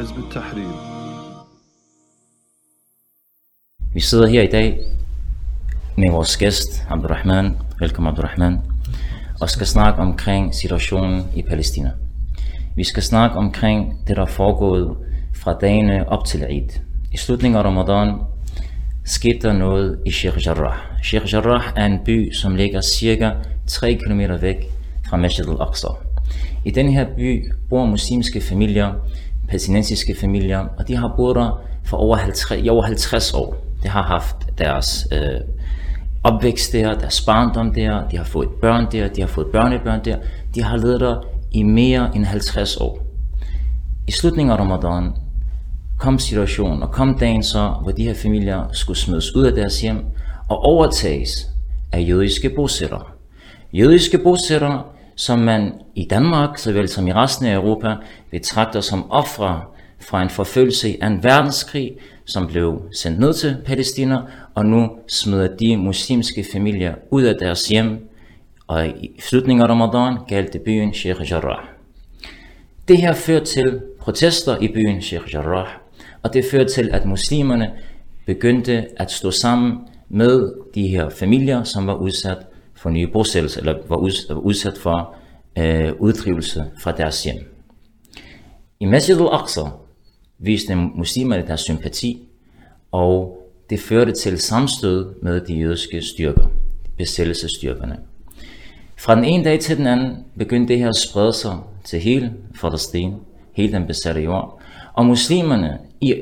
حزب التحرير Vi sidder her i dag med vores gæst, Abdurrahman. Velkommen, Abdurrahman. Og skal snakke omkring situationen i Palæstina. Vi skal snakke omkring det, der er foregået fra dagene op til Eid. I slutningen af Ramadan skete der noget i Sheikh Jarrah. Sheikh Jarrah er en by, som ligger cirka 3 km væk fra Masjid al-Aqsa. I den her by bor muslimske familier, palæstinensiske familier, og de har boet der for over 50, i over 50 år. De har haft deres øh, opvækst der, deres barndom der, de har fået børn der, de har fået børnebørn der. De har levet der i mere end 50 år. I slutningen af Ramadan kom situationen, og kom dagen så, hvor de her familier skulle smides ud af deres hjem og overtages af jødiske bosættere. Jødiske bosættere, som man i Danmark, såvel som i resten af Europa, betragter som ofre fra en forfølgelse i en verdenskrig, som blev sendt ned til Palæstina, og nu smider de muslimske familier ud af deres hjem, og i slutningen af Ramadan galt det byen Sheikh Jarrah. Det her førte til protester i byen Sheikh Jarrah, og det førte til, at muslimerne begyndte at stå sammen med de her familier, som var udsat for nye bosættelser, eller var udsat for øh, uddrivelse fra deres hjem. I Masjid al-Aqsa viste muslimerne deres sympati, og det førte til samstød med de jødiske styrker, besættelsesstyrkerne. Fra den ene dag til den anden begyndte det her at sprede sig til hele Palæstina, hele den besatte jord, og muslimerne i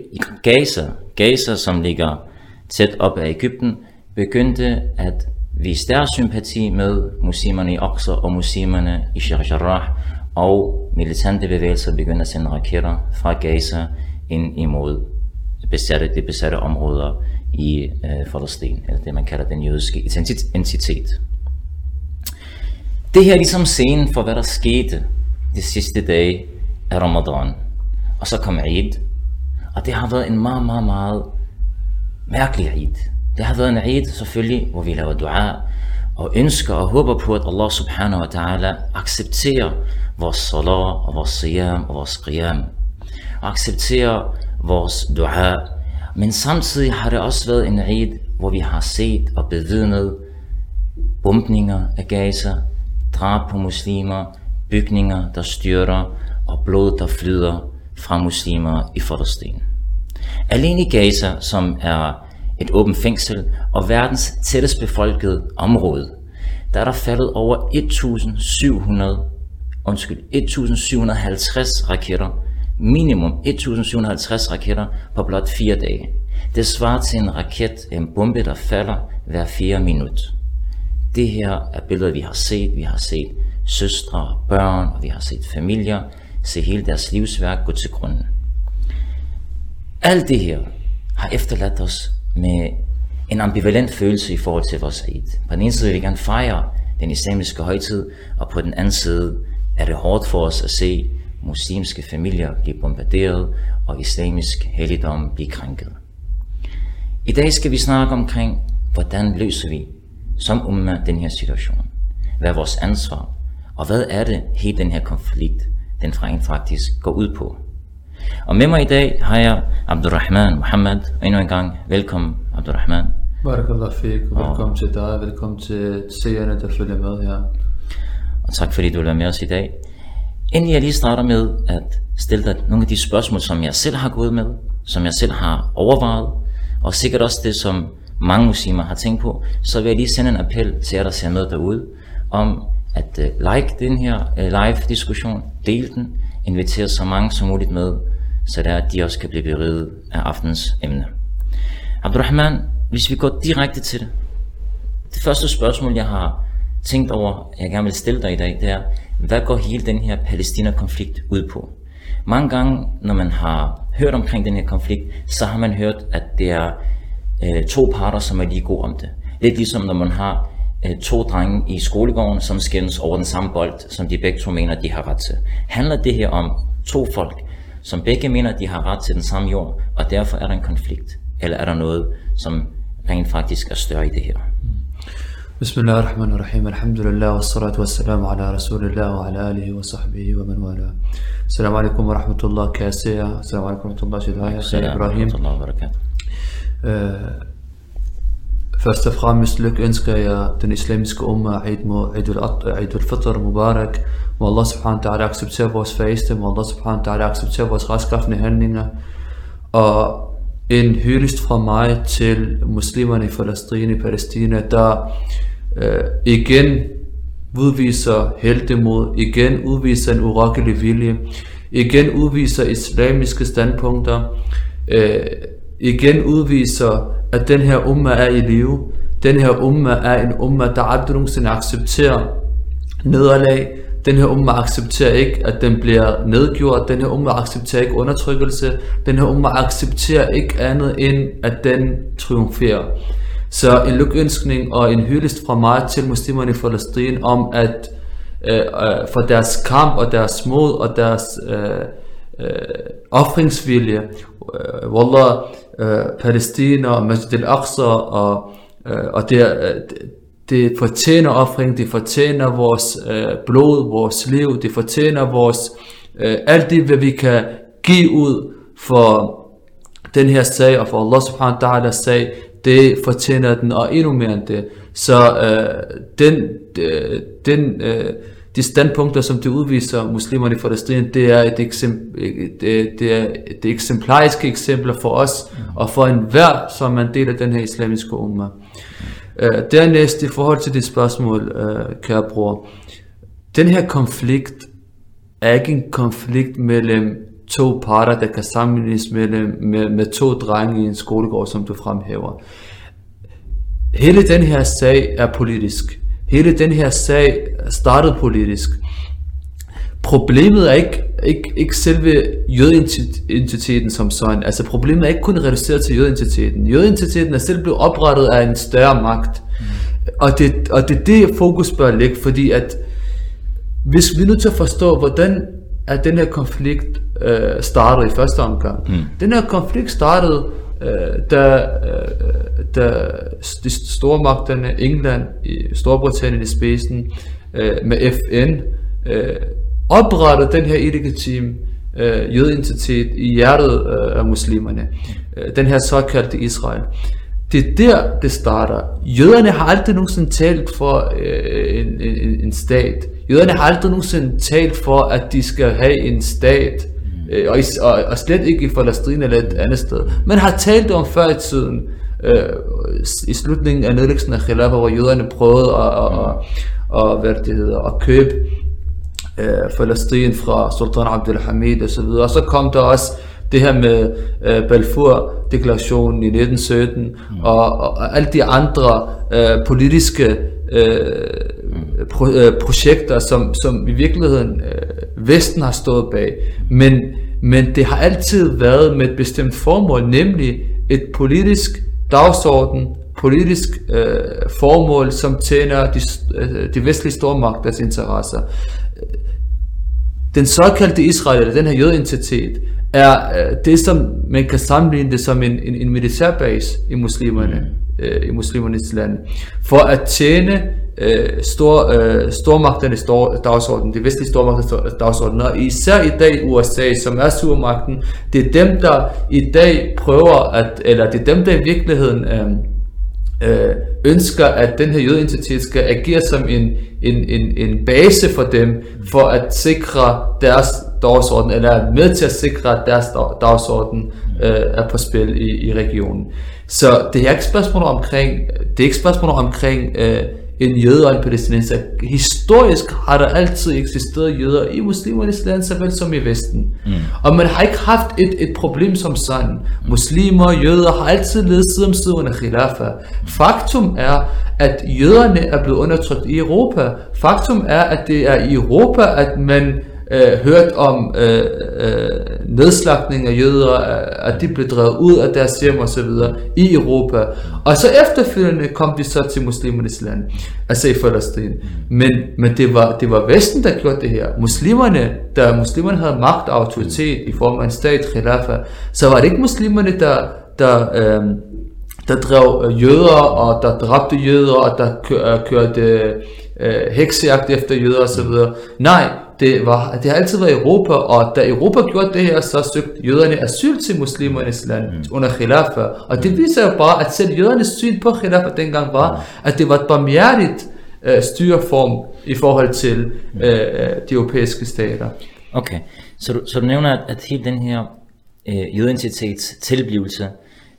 Gaza, Gaza som ligger tæt op ad Ægypten, begyndte at vise deres sympati med muslimerne i Aqsa og muslimerne i Sheikh Jarrah, og militante bevægelser begyndte at sende raketter fra Gaza ind imod besatte, de besatte områder i øh, Palæstina, eller det man kalder den jødiske entitet. Det her er ligesom scenen for, hvad der skete de sidste dage af Ramadan. Og så kom Eid, og det har været en meget, meget, meget mærkelig Eid. Det har været en Eid selvfølgelig, hvor vi laver dua, og ønsker og håber på, at Allah subhanahu wa ta'ala accepterer vores salat og vores siyam og vores qiyam. Og accepterer vores dua. Men samtidig har det også været en Eid, hvor vi har set og bevidnet bombninger af Gaza, drab på muslimer, bygninger, der styrter, og blod, der flyder fra muslimer i Palæstina. Alene i Gaza, som er et åbent fængsel og verdens tættest befolkede område, der er der faldet over 1700, undskyld, 1750 raketter, minimum 1750 raketter på blot fire dage. Det svarer til en raket, en bombe, der falder hver fire minut. Det her er billeder, vi har set. Vi har set søstre og børn, og vi har set familier se hele deres livsværk gå til grunden. Alt det her har efterladt os med en ambivalent følelse i forhold til vores Eid. På den ene side vil vi gerne fejre den islamiske højtid, og på den anden side er det hårdt for os at se muslimske familier blive bombarderet og islamisk helligdom blive krænket. I dag skal vi snakke omkring, hvordan løser vi som umma den her situation? Hvad er vores ansvar? Og hvad er det hele den her konflikt, den rent faktisk går ud på? Og med mig i dag har jeg Abdurrahman Muhammad. Og endnu en gang, velkommen Abdurrahman. Barakallah fik, velkommen til dig, velkommen til seerne, der følger med her. Og tak fordi du vil være med os i dag. Inden jeg lige starter med at stille dig nogle af de spørgsmål, som jeg selv har gået med, som jeg selv har overvejet, og sikkert også det, som mange muslimer har tænkt på, så vil jeg lige sende en appel til jer, der ser med derude, om at uh, like den her uh, live diskussion, del den, invitere så mange som muligt med, så der at de også kan blive beriget af aftens emne. Abdurrahman, hvis vi går direkte til det. Det første spørgsmål, jeg har tænkt over, jeg gerne vil stille dig i dag, det er, hvad går hele den her Palæstina-konflikt ud på? Mange gange, når man har hørt omkring den her konflikt, så har man hørt, at det er øh, to parter, som er lige gode om det. Lidt ligesom når man har øh, to drenge i skolegården, som skændes over den samme bold, som de begge to mener, de har ret til. Handler det her om to folk, som begge mener, de har ret til den samme jord, og derfor er der en konflikt? Eller er der noget, som rent faktisk er større i det her? بسم الله الرحمن الرحيم الحمد لله والصلاة والسلام على رسول الله وعلى آله وصحبه ومن والاه السلام عليكم ورحمة الله كاسية السلام عليكم ورحمة الله شدايا خير إبراهيم ورحمة الله وبركاته Øh, Først og fremmest lykønsker jeg den islamiske umma Eid, Eid al- Eid al-Fitr Mubarak. Må Allah subhanahu wa ta'ala acceptere vores faste, må Allah subhanahu wa ta'ala acceptere vores retskaffende handlinger. Og en hyldest fra mig til muslimerne i Palæstina, i Palæstina der øh, igen udviser heldemod, igen udviser en urokkelig vilje, igen udviser islamiske standpunkter, øh, igen udviser, at den her umma er i live. Den her umma er en umma, der aldrig nogensinde accepterer nederlag. Den her umma accepterer ikke, at den bliver nedgjort. Den her umma accepterer ikke undertrykkelse. Den her umma accepterer ikke andet end, at den triumferer. Så en lykønskning og en hyldest fra mig til muslimerne i Palæstina om, at øh, øh, for deres kamp og deres mod og deres øh, øh, offringsvilje. Øh, Wallah, øh, Palæstina og Masjid al-Aqsa og, øh, og det, det- det fortjener offring, det fortjener vores øh, blod, vores liv, det fortjener vores, øh, alt det, hvad vi kan give ud for den her sag, og for Allah subhanahu wa ta'ala sag, det fortjener den, og endnu mere end det. Så øh, den, øh, den, øh, de standpunkter, som det udviser muslimerne i Palæstina, det er et eksempel, det, det er det eksemplariske eksempler for os, og for enhver, som man deler den her islamiske umma. Øh, dernæst i forhold til det spørgsmål, øh, kære bror, den her konflikt er ikke en konflikt mellem to parter, der kan sammenlignes mellem, med, med to drenge i en skolegård, som du fremhæver. Hele den her sag er politisk. Hele den her sag startede politisk. Problemet er ikke, ikke, ikke selve jødeidentiteten som sådan. Altså problemet er ikke kun reduceret til jødeidentiteten. Jødeidentiteten er selv blevet oprettet af en større magt. Og det, og det er det fokus bør ligge, fordi at hvis vi er nødt til at forstå, hvordan er den her konflikt øh, startet i første omgang. Mm. Den her konflikt startede, Øh, da, øh, da de store magterne, England, i Storbritannien i spidsen, øh, med FN, øh, oprettede den her illegitim øh, jødeidentitet i hjertet af muslimerne. Den her såkaldte Israel. Det er der, det starter. Jøderne har aldrig nogensinde talt for øh, en, en, en stat. Jøderne har aldrig nogensinde talt for, at de skal have en stat. Øh, og, i, og, og slet ikke i Palæstina eller et andet sted. Man har talt om før i tiden, øh, i slutningen af nedlæggelsen af Khilafah, hvor jøderne prøvede at, at, at, at, hvad det hedder, at købe øh, Palæstina fra Sultan Abdul Hamid og så videre. Og så kom der også det her med øh, Balfour-deklarationen i 1917 mm. og, og, og alle de andre øh, politiske øh, pro, øh, projekter, som, som i virkeligheden øh, Vesten har stået bag. Men, men det har altid været med et bestemt formål, nemlig et politisk dagsorden, politisk øh, formål, som tjener de, øh, de vestlige stormagters interesser. Den såkaldte Israel, eller den her jødeidentitet, er øh, det, som man kan sammenligne det som en, en, en militærbase i muslimerne, øh, i muslimernes land, for at tjene øh, stor, øh, stormagternes stor, dagsorden, de vestlige stormagternes dagsorden, og især i dag USA, som er supermagten, det er dem, der i dag prøver at, eller det er dem, der i virkeligheden øh, øh, ønsker, at den her jødeidentitet skal agere som en, en, en, en base for dem, for at sikre deres dagsorden, eller er med til at sikre, at deres dagsorden øh, er på spil i, i regionen. Så det er ikke spørgsmål omkring, det er ikke spørgsmål omkring øh, en jøde og en palæstinenser. Historisk har der altid eksisteret jøder i muslimernes land, såvel som i Vesten. Mm. Og man har ikke haft et, et problem som sådan. Muslimer og jøder har altid levet side om side under khilafah. Faktum er, at jøderne er blevet undertrykt i Europa. Faktum er, at det er i Europa, at man øh, hørt om øh, øh, nedslagning af jøder, øh, at de blev drevet ud af deres hjem og så videre i Europa. Og så efterfølgende kom de så til muslimernes land, altså i Palæstina. Men, men det, var, det var Vesten, der gjorde det her. Muslimerne, da muslimerne havde magt og autoritet i form af en stat, khilafa, så var det ikke muslimerne, der, der, øh, der drev øh, jøder, og der dræbte jøder, og der øh, kørte øh, heksejagt efter jøder osv. Nej, det, var, det har altid været Europa, og da Europa gjorde det her, så søgte jøderne asyl til muslimernes land mm. under khilafa. Og det viser jo bare, at selv jødernes syn på khilafa dengang var, at det var et barmhjertigt øh, styreform i forhold til øh, de europæiske stater. Okay, så du, så du nævner, at, at hele den her øh, jødeidentitets tilblivelse,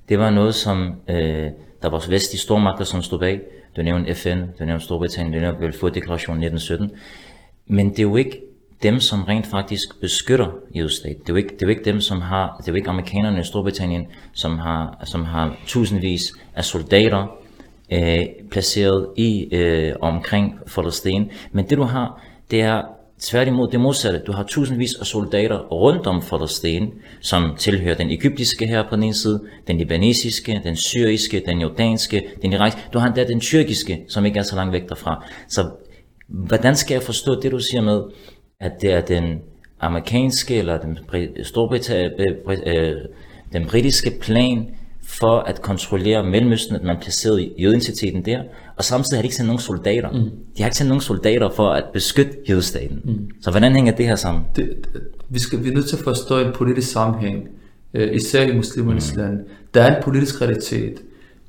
det var noget, som øh, der var vestlige stormagter, som stod bag. Du nævnte FN, du nævnte Storbritannien, du nævnte Velfurdeklarationen 1917. Men det er jo ikke dem, som rent faktisk beskytter jødestat. Det er jo ikke, det er jo ikke dem, som har, det er jo ikke amerikanerne i Storbritannien, som har, som har tusindvis af soldater øh, placeret i øh, omkring Palæstina. Men det du har, det er tværtimod det modsatte. Du har tusindvis af soldater rundt om Palæstina, som tilhører den egyptiske her på den ene side, den libanesiske, den syriske, den jordanske, den irakiske. Du har endda den tyrkiske, som ikke er så langt væk derfra. Så hvordan skal jeg forstå det, du siger med, at det er den amerikanske eller den, øh, den britiske plan for at kontrollere Mellemøsten, at man placerede jødentiteten der, og samtidig har de ikke sendt nogen soldater. Mm. De har ikke sendt nogen soldater for at beskytte jødestaten. Mm. Så hvordan hænger det her sammen? Det, det, vi, skal, vi er nødt til at forstå en politisk sammenhæng, øh, især i muslimernes mm. land. Der er en politisk realitet.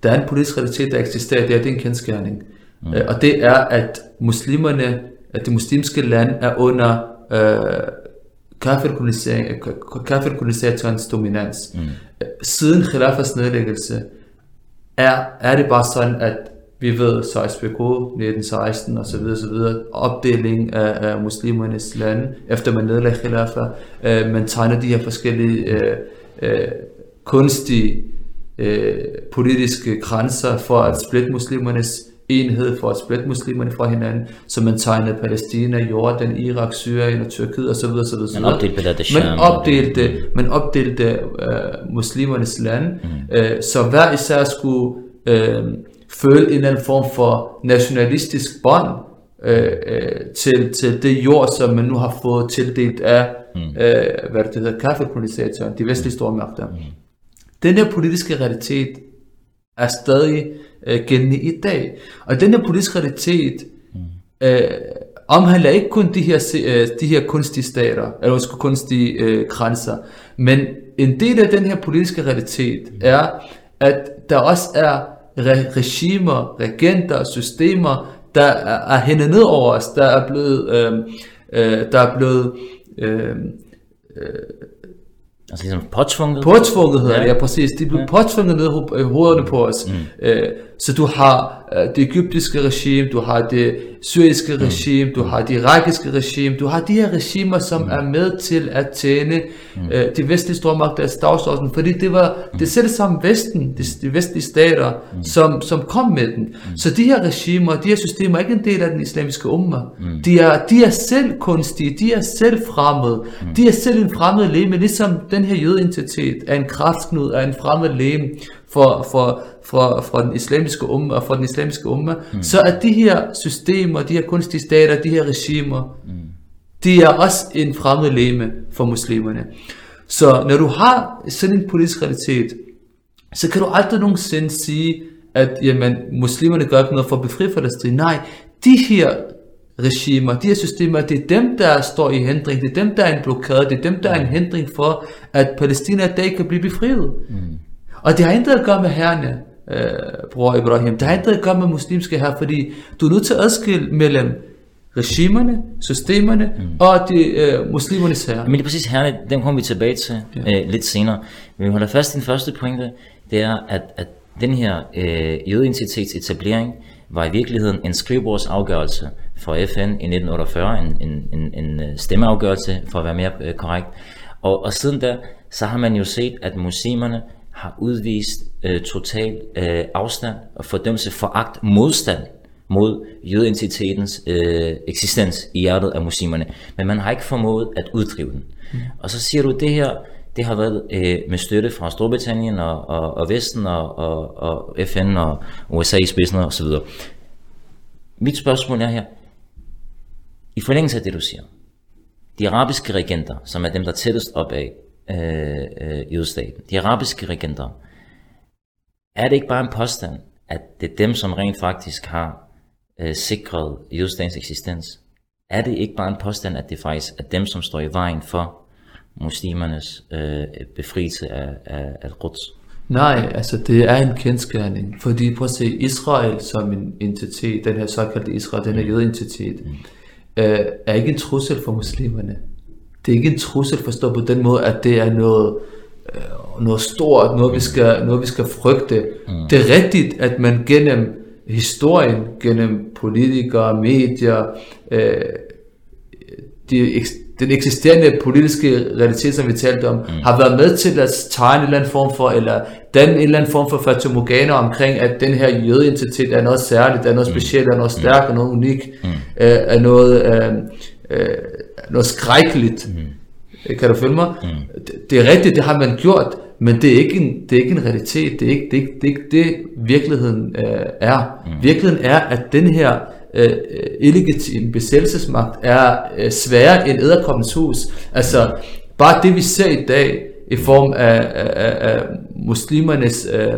Der er en politisk realitet, der eksisterer, det er, det er en kendskærning. Mm. Øh, og det er, at muslimerne, at det muslimske land er under øh, kafirkolonisatørens dominans. Mm. Siden khilafas nedlæggelse er, er det bare sådan, at vi ved, så SPK 1916 og så videre, så videre, opdeling af, af muslimernes lande, efter man nedlagde khilafa, øh, man tegner de her forskellige øh, øh, kunstige øh, politiske grænser for at splitte muslimernes enhed for at splitte muslimerne fra hinanden, så man tegnede Palæstina, Jordan, Irak, Syrien og Tyrkiet osv. osv. Man opdelte man opdelte, man opdelte uh, muslimernes land, mm. uh, så hver især skulle uh, føle en eller anden form for nationalistisk bånd uh, uh, til, til det jord, som man nu har fået tildelt af, mm. uh, hvad det hedder, kaffekolonisatoren, de vestlige stormagter. Mm. Den her politiske realitet er stadig øh, gældende i dag. Og den her politiske realitet mm. øh, omhandler ikke kun de her, øh, de her kunstige stater, eller også kunstige øh, grænser, men en del af den her politiske realitet mm. er, at der også er re- regimer, regenter, systemer, der er, er hændet ned over os, der er blevet, øh, øh, der er blevet øh, øh, Altså ligesom påtvunget? Påtvunget hedder ja. det, ja præcis. De blev ja. påtvunget ned i hovederne på os. Mm. Øh, så du har øh, det egyptiske regime, du har det syriske mm. regime, du har det irakiske regime, du har de her regimer, som mm. er med til at tjene mm. øh, de vestlige stormagters dagsorden, fordi det var mm. det selv samme Vesten, de, de vestlige stater, mm. som, som kom med den. Mm. Så de her regimer, de her systemer er ikke en del af den islamiske umma. Mm. De, er, de er selv kunstige, de er selv fremmede, mm. de er selv en fremmed leme, ligesom den her jødeidentitet er en kraftknud af en fremmed leme, for, for, for, for den islamiske umma og for den islamiske umma, mm. så at de her systemer, de her kunstige stater, de her regimer, mm. de er også en fremmed leme for muslimerne. Så når du har sådan en politisk realitet, så kan du aldrig nogensinde sige, at jamen, muslimerne gør ikke noget for at befri Palæstina. Nej, de her regimer, de her systemer, det er dem, der står i hindring, det er dem, der er en blokade, det er dem, der er en hindring for, at Palæstina i dag kan blive befriet. Mm. Og det har intet at gøre med herrene, øh, bror Ibrahim. Det har intet at gøre med muslimske her, fordi du er nødt til at adskille mellem regimerne, systemerne mm. og de øh, muslimernes herre. Men det er præcis herrene, dem kommer vi tilbage til ja. øh, lidt senere. Men vi holder fast i den første pointe, det er, at, at den her øh, jødeidentitets etablering var i virkeligheden en skrivebordsafgørelse for FN i 1948, en, en, en, en øh, stemmeafgørelse for at være mere øh, korrekt. Og, og siden da, så har man jo set, at muslimerne har udvist øh, total øh, afstand og fordømmelse, foragt, modstand mod jødeidentitetens øh, eksistens i hjertet af muslimerne. Men man har ikke formået at uddrive den. Mm. Og så siger du, det her det har været øh, med støtte fra Storbritannien og, og, og Vesten og, og, og FN og USA i spidsen osv. så. Mit spørgsmål er her, i forlængelse af det du siger, de arabiske regenter, som er dem, der tættest op af øh, øh, jødestaten, de arabiske regenter, er det ikke bare en påstand, at det er dem, som rent faktisk har øh, sikret jødestatens eksistens? Er det ikke bare en påstand, at det faktisk er dem, som står i vejen for muslimernes øh, befrielse af, af, af Quds? Nej, altså det er en kendskærning, fordi prøv at se, Israel som en entitet, den her såkaldte Israel, den her jødeentitet, mm. øh, er ikke en trussel for muslimerne. Det er ikke en trussel forstået på den måde, at det er noget, øh, noget stort, noget vi skal, noget vi skal frygte. Mm. Det er rigtigt, at man gennem historien, gennem politikere, medier, øh, de, den eksisterende politiske realitet, som vi talte om, mm. har været med til at tegne en eller anden form for, eller den en eller anden form for fatamorgana omkring, at den her jødeidentitet er noget særligt, er noget mm. specielt, er noget stærkt, er noget unikt, mm. øh, er noget, øh, øh, noget skrækkeligt. Mm. Kan du følge mig? Mm. Det, det er rigtigt, det har man gjort, men det er ikke en, det er ikke en realitet, det er ikke det, er ikke, det, er ikke det virkeligheden øh, er. Mm. Virkeligheden er, at den her øh, illegitim besættelsesmagt er øh, sværere end æderkommens hus. Altså, bare det vi ser i dag, i form af, af, af muslimernes øh,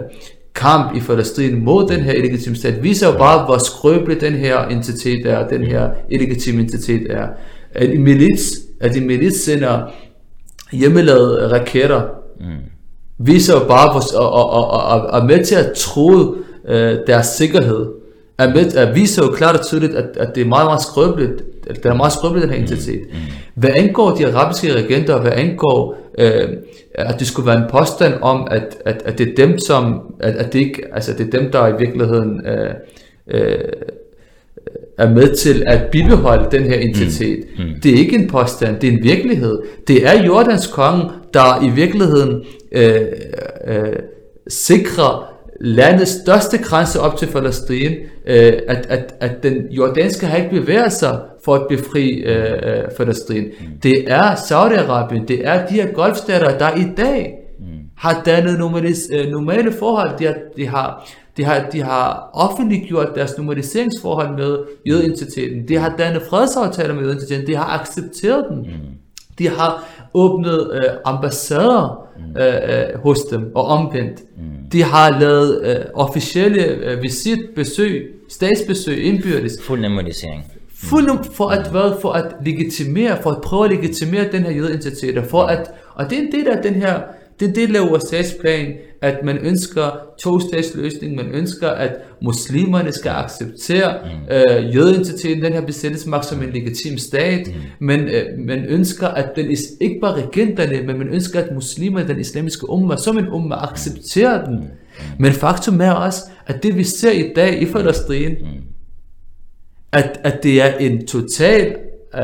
kamp i Palæstina mod den her illegitime stat, viser jo bare, hvor skrøbelig den her entitet er, den her illegitime entitet er. At en milits, at en milits sender hjemmelavede raketter, mm. viser jo bare, og, og, og, og, og er med til at tro øh, deres sikkerhed er med, at viser jo klart og tydeligt, at, at det er meget, meget skrøbeligt, at det er meget skrøbeligt, den her intensitet. Mm. Mm. Hvad angår de arabiske regenter, hvad angår, øh, at det skulle være en påstand om, at, at, at det er dem, som, at, at det ikke, altså det er dem, der i virkeligheden øh, øh, er med til at bibeholde den her intensitet. Mm. Mm. Det er ikke en påstand, det er en virkelighed. Det er Jordans konge, der i virkeligheden øh, øh, sikrer landets største grænse op til Palæstina, øh, at, at, at den jordanske har ikke bevæget sig for at befri øh, øh, Palæstina. Mm. Det er Saudi-Arabien, det er de her golfstater, der i dag mm. har dannet normale, øh, normale forhold. De har, de har de har, de har offentliggjort deres normaliseringsforhold med jødeidentiteten. De har dannet fredsaftaler med jødeidentiteten. De har accepteret den. Mm. De har åbnet øh, ambassader mm. øh, øh, hos dem og omvendt. Mm. De har lavet øh, officielle øh, visitbesøg, statsbesøg indbyrdes. Fuld normalisering. Fuld for at hvad? For at legitimere, for at prøve at legitimere den her jødeidentitet, for at, og det er en del af den her det er del af USA's plan, at man ønsker to-statsløsning, man ønsker, at muslimerne skal acceptere mm. øh, jødeidentiteten, den her besættelsesmagt som en legitim stat, mm. men øh, man ønsker, at den is, ikke bare regenterne, men man ønsker, at muslimerne, den islamiske umma, som en umma, accepterer den. Mm. Men faktum er også, at det vi ser i dag i Palæstina, mm. at, at det er en total øh,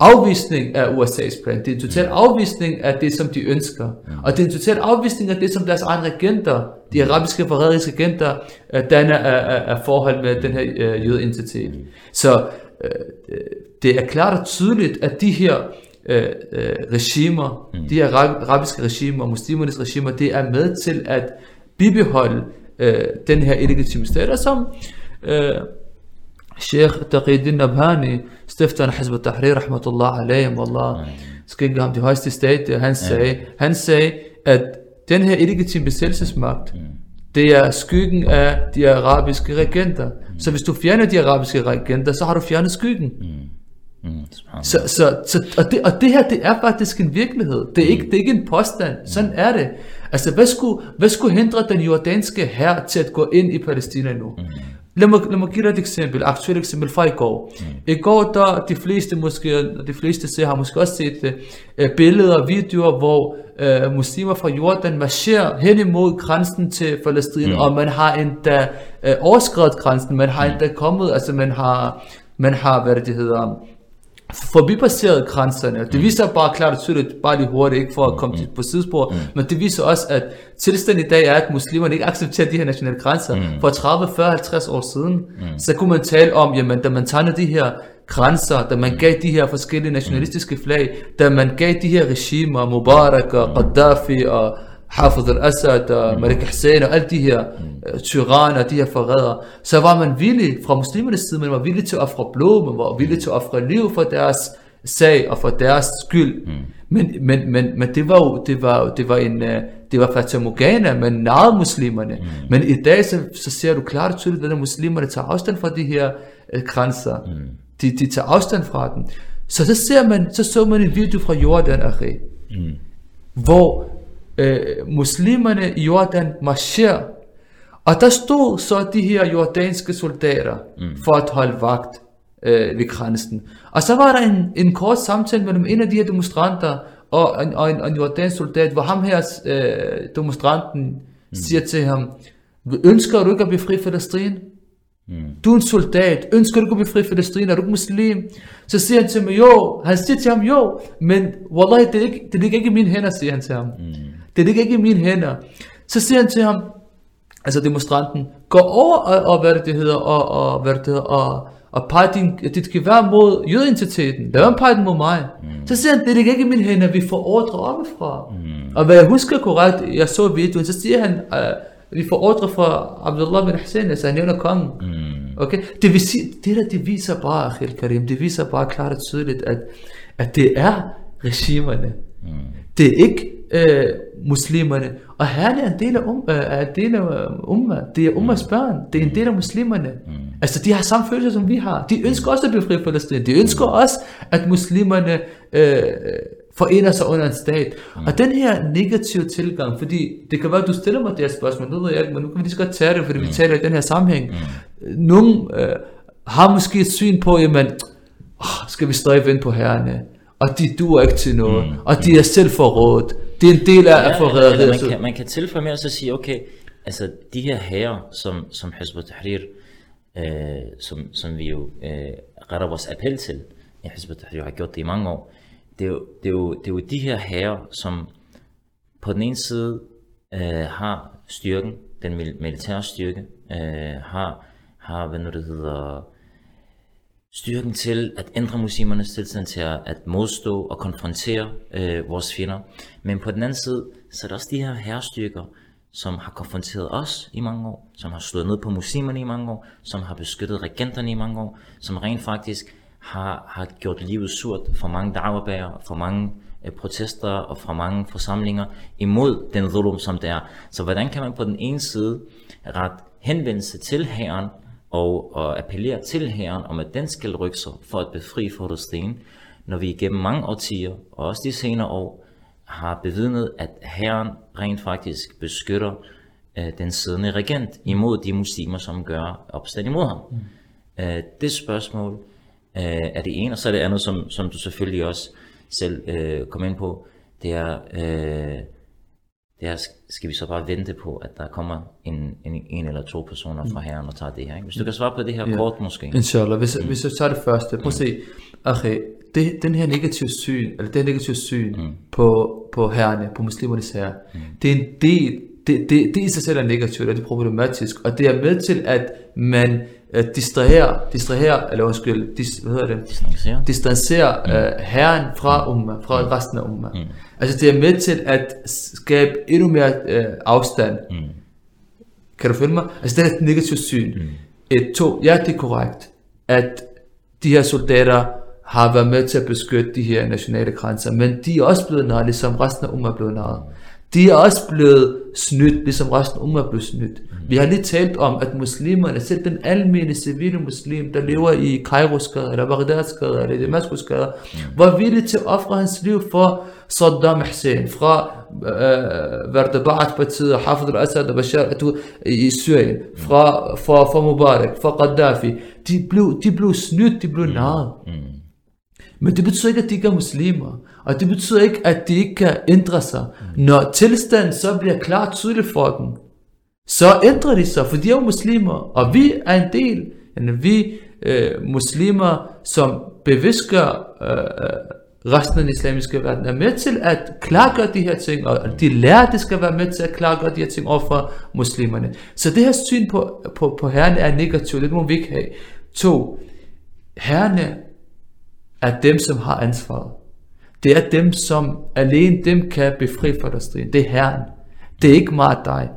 afvisning af USA's plan. Det er en total afvisning af det, som de ønsker. Og det er en total afvisning af det, som deres egne regenter, de arabiske forræderiske regenter, danner af, af, af forhold med den her uh, jødeidentitet. Så uh, det er klart og tydeligt, at de her uh, uh, regimer, mm. de her arabiske regimer, muslimernes regimer, det er med til at bibeholde uh, den her illegitime stat, som uh, Nabhani, stifteren af Hizb tahrir rahmatullah alayhim, wallah, skal ham de højeste stat, han sagde, han sagde, at den her illegitime besættelsesmagt, det er skyggen af de arabiske regenter. Så hvis du fjerner de arabiske regenter, så har du fjernet skyggen. Mm. Så, så, så, og, det, og det her, det er faktisk en virkelighed. Det er ikke, det er ikke en påstand. Sådan er det. Altså, hvad skulle, hvad skulle hindre den jordanske her til at gå ind i Palæstina nu? Lad mig, lad mig give dig et eksempel, aktuelt eksempel fra i går. Mm. I går, der de fleste måske, de fleste ser, har måske også set uh, billeder og videoer, hvor uh, muslimer fra Jordan marcherer hen imod grænsen til Palæstina, mm. og man har endda uh, overskrevet grænsen, man har mm. endda kommet, altså man har, man har, hvad det hedder, forbipasseret grænserne. Det mm. viser bare klart og tydeligt, bare lige hurtigt, ikke for at komme mm. på sidespor, mm. men det viser også, at tilstanden i dag er, at muslimerne ikke accepterer de her nationale grænser. Mm. For 30, 40, 50 år siden, mm. så kunne man tale om, jamen, da man tegnede de her grænser, da man mm. gav de her forskellige nationalistiske flag, da man gav de her regimer, Mubarak og Gaddafi og Hafez al-Assad og Malik Hussein og alle de her uh, tyranner, de her forrædere, så var man villig, fra muslimernes side, man var villig til at ofre blod, man var villig til at ofre liv for deres sag og for deres skyld. Mm. Men, men, men, men det var jo det var, det var en, uh, det var Fata Morgana, man narrede muslimerne. Mm. Men i dag, så, så ser du klart og tydeligt, at muslimerne tager afstand fra de her øh, grænser. Mm. De, de tager afstand fra dem. Så så ser man, så så man en video fra Jordan, mm. hvor øh, muslimerne i Jordan marcherer og der stod så de her jordanske soldater mm. for at holde vagt øh, ved grænsen. Og så var der en, en kort samtale mellem en af de her demonstranter og en, og en, og en jordansk soldat, hvor ham her øh, demonstranten mm. siger til ham, ønsker du ikke at befri Palæstina? Mm. Du er en soldat, ønsker du ikke at befri Palæstina? Er du ikke muslim? Så siger han til mig, jo. Han siger til ham, jo. Men wallahi, det, ikke, det ligger ikke i mine hænder, siger han til ham. Mm. Det ligger ikke i mine hænder. Så siger han til ham, altså demonstranten, gå over og, og hvad det hedder, og, og hvad det hedder, og, og pege din, dit gevær mod jødeidentiteten. Lad ham pege den mod mig. Mm. Så siger han, det er ikke i mine hænder, vi får ordre oppefra. Mm. Og hvad jeg husker korrekt, jeg så videoen, så siger han, uh, vi får ordre fra Abdullah bin Hussein, altså han nævner kongen. Mm. Okay? Det, vil sige, det der, det viser bare, Akhil Karim, det viser bare klart og tydeligt, at, at det er regimerne. Mm. Det er ikke øh, muslimerne. Og herren er en del af, um, er en del af øh, umma. Det er ummas børn. Det er en del af muslimerne. Mm. Altså, de har samme følelser, som vi har. De ønsker også at befri Palæstina. De ønsker også, at muslimerne øh, forener sig under en stat. Mm. Og den her negative tilgang, fordi det kan være, at du stiller mig det her spørgsmål, nu ved jeg ikke, men nu kan vi lige så godt tage det, fordi mm. vi taler i den her sammenhæng. Mm. Nogle øh, har måske et syn på, jamen, oh, skal vi stræbe ind på herrene? og de duer ikke til noget, mm. og de er selv forrådet. Det er en del af ja, forræderiet. Man, kan, man kan tilføje med at sige, okay, altså de her herrer, som, som Hizb tahrir øh, som, som vi jo øh, retter vores appel til, ja, Hizb tahrir har gjort det i mange år, det er jo, det er jo, det er jo de her herrer, som på den ene side øh, har styrken, den militære styrke, øh, har, har, hvad nu det hedder, styrken til at ændre muslimernes tilstand til at modstå og konfrontere øh, vores fjender. Men på den anden side, så er der også de her herrestyrker, som har konfronteret os i mange år, som har slået ned på muslimerne i mange år, som har beskyttet regenterne i mange år, som rent faktisk har, har gjort livet surt for mange dagarbærer, for mange øh, protester og for mange forsamlinger imod den zulum, som det er. Så hvordan kan man på den ene side ret henvendelse til herren og, og appellere til Herren om, at den skal rykke sig for at befri Palæstina, når vi igennem mange årtier, og også de senere år, har bevidnet, at Herren rent faktisk beskytter uh, den siddende regent imod de muslimer, som gør opstand imod ham. Mm. Uh, det spørgsmål uh, er det ene, og så er det andet, som, som du selvfølgelig også selv uh, kom ind på, det er, uh, det er, skal vi så bare vente på, at der kommer en, en, en eller to personer fra herren og tager det her. Ikke? Hvis du kan svare på det her ja. kort måske. Inshallah. Hvis, mm. hvis jeg tager det første, prøv at se. Okay, det, den her negative syn, eller det her negative syn mm. på, på herrene, på muslimernes herre, mm. det er en del, det, det, det i sig selv er negativt, og det er problematisk, og det er med til, at man uh, distraherer, distraherer, eller undskyld, dis, hvad hedder det? Distancerer. Distancerer mm. uh, herren fra umma, fra mm. resten af umma. Mm. Altså det er med til at skabe endnu mere uh, afstand. Mm. Kan du følge mig? Altså det er et negativt syn. Mm. Et, to, ja det er korrekt, at de her soldater har været med til at beskytte de her nationale grænser, men de er også blevet narret, ligesom resten af umma er blevet narret. De er også blevet snydt, ligesom resten af umma er blevet snydt. Vi har lige talt om, at muslimerne, selv den almindelige civile muslim, der lever i Kairos gade, eller Bagdads gade, eller Damaskus gade, var villig til at ofre hans liv for Saddam Hussein, fra øh, Verdebaat partiet, Hafid al-Assad og Bashar i Syrien, fra, fra, fra Mubarak, fra Gaddafi. De blev, de blev snydt, de blev narret. Men det betyder ikke, at de ikke er muslimer. Og det betyder ikke, at de ikke kan ændre sig. Når tilstanden så bliver klart tydelig for dem, så ændrer de sig, for de er jo muslimer, og vi er en del, vi øh, muslimer, som bevisker øh, resten af den islamiske verden, er med til at klargøre de her ting, og de lærer, de skal være med til at klargøre de her ting over for muslimerne. Så det her syn på, på, på herrene er negativt, det må vi ikke have. To, herrene er dem, som har ansvaret. Det er dem, som alene dem kan befri deres Det er herren. Det er ikke meget dig.